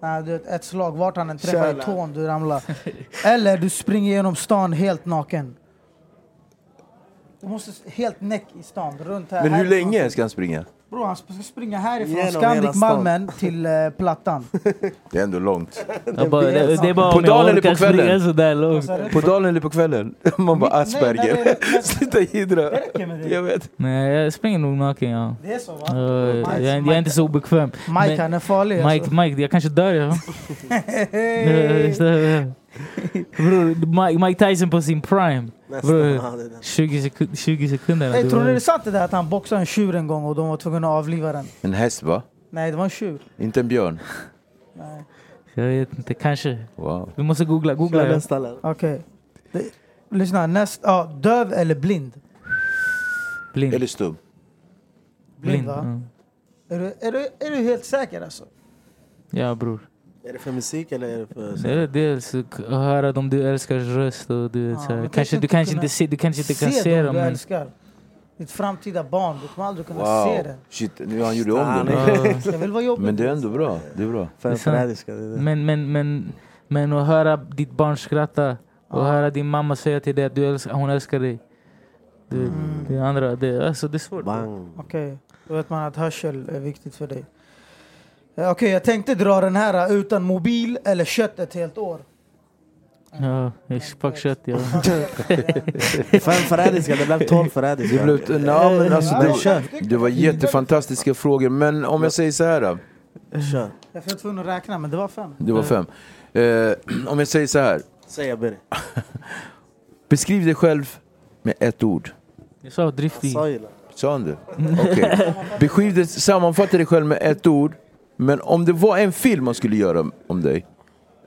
När du vet, ett slag, vart han än träffar i tån, du ramlar. [LAUGHS] Eller du springer genom stan helt naken. Du måste helt näck i stan, runt här. Men hur länge ska han springa? Bror han ska springa härifrån Genom Scandic. Malmen till eh, Plattan. [LAUGHS] Det är ändå långt. Jag bara, det, det är bara På jag dagen eller på kvällen? sådär långt. På dagen eller på kvällen? [LAUGHS] Man bara, Nej, Asperger. [LAUGHS] Sluta jiddra. Jag vet. Nej, jag springer nog naken ja. Det är så va? Uh, jag, Mike- jag är inte så obekväm. Mike Men- han är farlig Mike, alltså. Mike, jag kanske dör ja. Bror, Mike, Mike Tyson på sin prime. Bror, Ja, det är den. 20, sekund, 20 sekunder. Hey, tror var- det är sant det där att han boxade en tjur en gång och de var tvungna att avliva den? En häst va? Nej, det var en tjur. Inte en björn? Nej. Jag vet inte, kanske. Wow. Vi måste googla. googla ja. Okej. Det- Lyssna, näst, ja, döv eller blind? Blind. Eller stum? Blind, va? mm. Är, du, är, du, är du helt säker alltså? Ja bror. Är det för musik eller är det för... Det är dels att höra dem du älskar röst och du vet Ja, så här. men Kanske, du inte kanske inte se, du kanske inte kan se se dem dem du men... älskar. Ditt framtida barn, du kommer aldrig kunna se Wow. den. Shit, nu han gjorde om Ah. Det vill vara jobbigt. Men det är ändå bra. Det är bra. Det förrädiska. det är det. Men, men, men, men att höra ditt barn skratta och Ja. höra din mamma säga till dig att du älskar, hon älskar dig. Det, Mm. det andra, det, alltså, det är svårt. Okej, då vet man att hörsel är viktigt för dig. Eh, Okej, jag tänkte dra den här uh, utan mobil eller kött ett helt år. Ja, fuck kött ja. [LAUGHS] Fem förrädiska, det blev tolv Det förrädiska. blev, nej, men alltså, Men det, det var jättefantastiska frågor, men om jag säger så här då. Kör. Jag var tvungen att räkna, men det var fem. Det var fem. Eh, om jag säger så här. Säg jag Birre. [LAUGHS] Beskriv dig själv med ett ord. Jag sa driftig. Sa det. Han det? Okej. Beskriv dig, sammanfatta dig själv med ett ord. Men om det var en film man skulle göra om dig,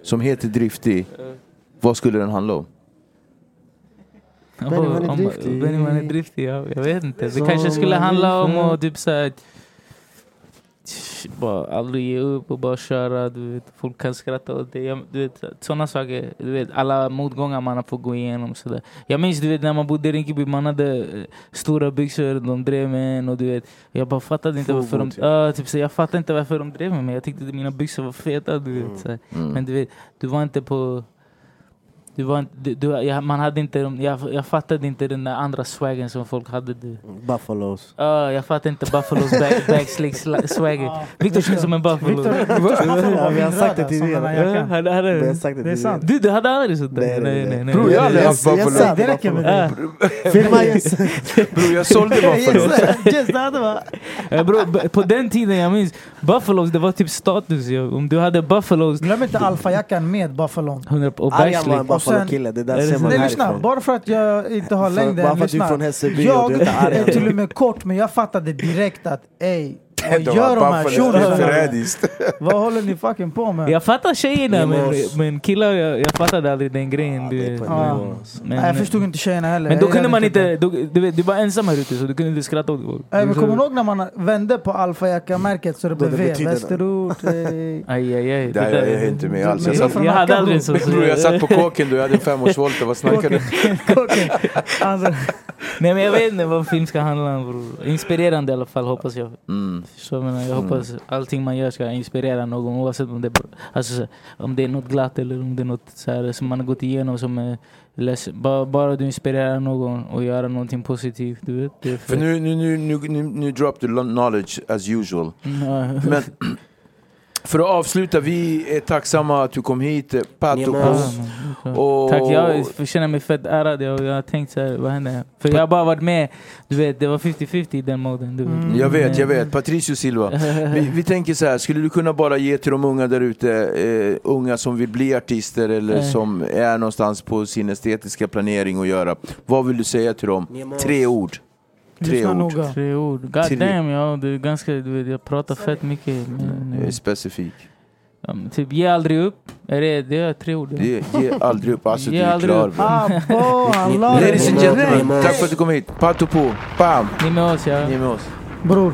som heter Driftig, vad skulle den handla om? Benny Man är driftig. Benny Man är driftig, ja. Jag vet inte. Det Så kanske skulle handla om att typ såhär... Bara aldrig ge upp och bara köra. Du vet, folk kan skratta åt. Jag- Du vet, sådana saker. Du vet, alla motgångar man har fått gå igenom. Sådär. Jag minns du vet, när man bodde i Rinkeby, man hade eh, stora byxor, de drev med en och du vet, jag bara fattade inte varför de... Ja, typ, så jag fattade inte varför de drev med mig. Jag tyckte att mina byxor var feta. Du vet, så här. Mm. Men du vet, du var inte på... Du var, du, jag, man hade inte, jag, jag fattade inte den där andra swaggen som folk hade. Du. Buffalos. Ja, jag fattar inte Buffalos back, [LAUGHS] backslick swagger. Victor känns som en Buffalo. Victor, Victor Buffalo [LAUGHS] Ja, vi har sagt det tidigare. Ja, hade, hade, det Det är sant. Du, du hade aldrig sånt där? Nej, nej, nej. Bror, jag har aldrig haft Buffalo. Det räcker med Ja. det. Filma. [LAUGHS] Bror, jag sålde Buffalo. Yes, det hade va? Ja, bro, b- på den tiden, jag minns, Buffalos det var typ status. Om du hade Buffalos, Glöm inte alfajackan med buffalon. 100 och backslick. Buffalo-kille, det där Är ser man Nej lyssna, bara för att jag inte har längden, bara för att du är från Hässelby och Jag du heter Arjan. är till och med kort men jag fattade direkt att ey, vad gör de här förrädiskt. [LAUGHS] Vad håller ni fucking på med? Jag fattar tjejerna men, men killar, jag, jag fattade aldrig den grejen. Du, alltså. men, Nej, jag förstod inte tjejerna heller. men då kunde man inte, det. då, du, vet, du var ensam här ute så du kunde inte skratta åt folk. Men kommer du ihåg när man vände på alfajacka-märket så det blev V? Västerort, ey. [LAUGHS] Aj, aj, aj. Det här jag är inte med alls. Jag Men satt, jag hade aldrig så- bror, jag satt på kåken då, jag hade en femårsvolta. Vad snackar du? Kocken. Nej men jag vet inte vad film ska handla om bror. Inspirerande i alla fall hoppas jag. Mm. Så jag, menar, jag hoppas allting man gör ska inspirera någon oavsett om det, alltså, så- om det är något glatt eller om det är något så här, som man har gått igenom som är ledsen. Bara, bara du inspirerar någon och göra någonting positivt. Du vet, är För nu, nu, nu, nu, nu, nu drop the knowledge as usual. Mm. Men [LAUGHS] för att avsluta, vi är tacksamma att du kom hit. Pato Nemo. Ja, Pos. men- Och- Tack, jag känner mig fett ärad. Jag, jag har tänkt så här, vad händer? För jag har bara varit med, du vet, det var 50-50 i den moden. Du vet. Mm. Jag vet, jag vet. Patricio Silva. Vi, vi tänker så här, skulle du kunna bara ge till de unga där ute, eh, unga som vill bli artister eller Nej. som är någonstans på sin estetiska planering att göra. Vad vill du säga till dem? Tre ord. Tre ord. noga. Tre ord. God Tre. damn, ja, det är ganska, du vet, jag pratar fett mycket. Men, Eh, eh, Specifik. men typ, ge aldrig upp. Är det, det är tre ord. ja. Det, ge aldrig upp, alltså Ge du är klar. upp. la Ladies and gentlemen, tack för att du kom hit. Pato på, bam! Ni är med oss ja. Ni är med oss. Bror.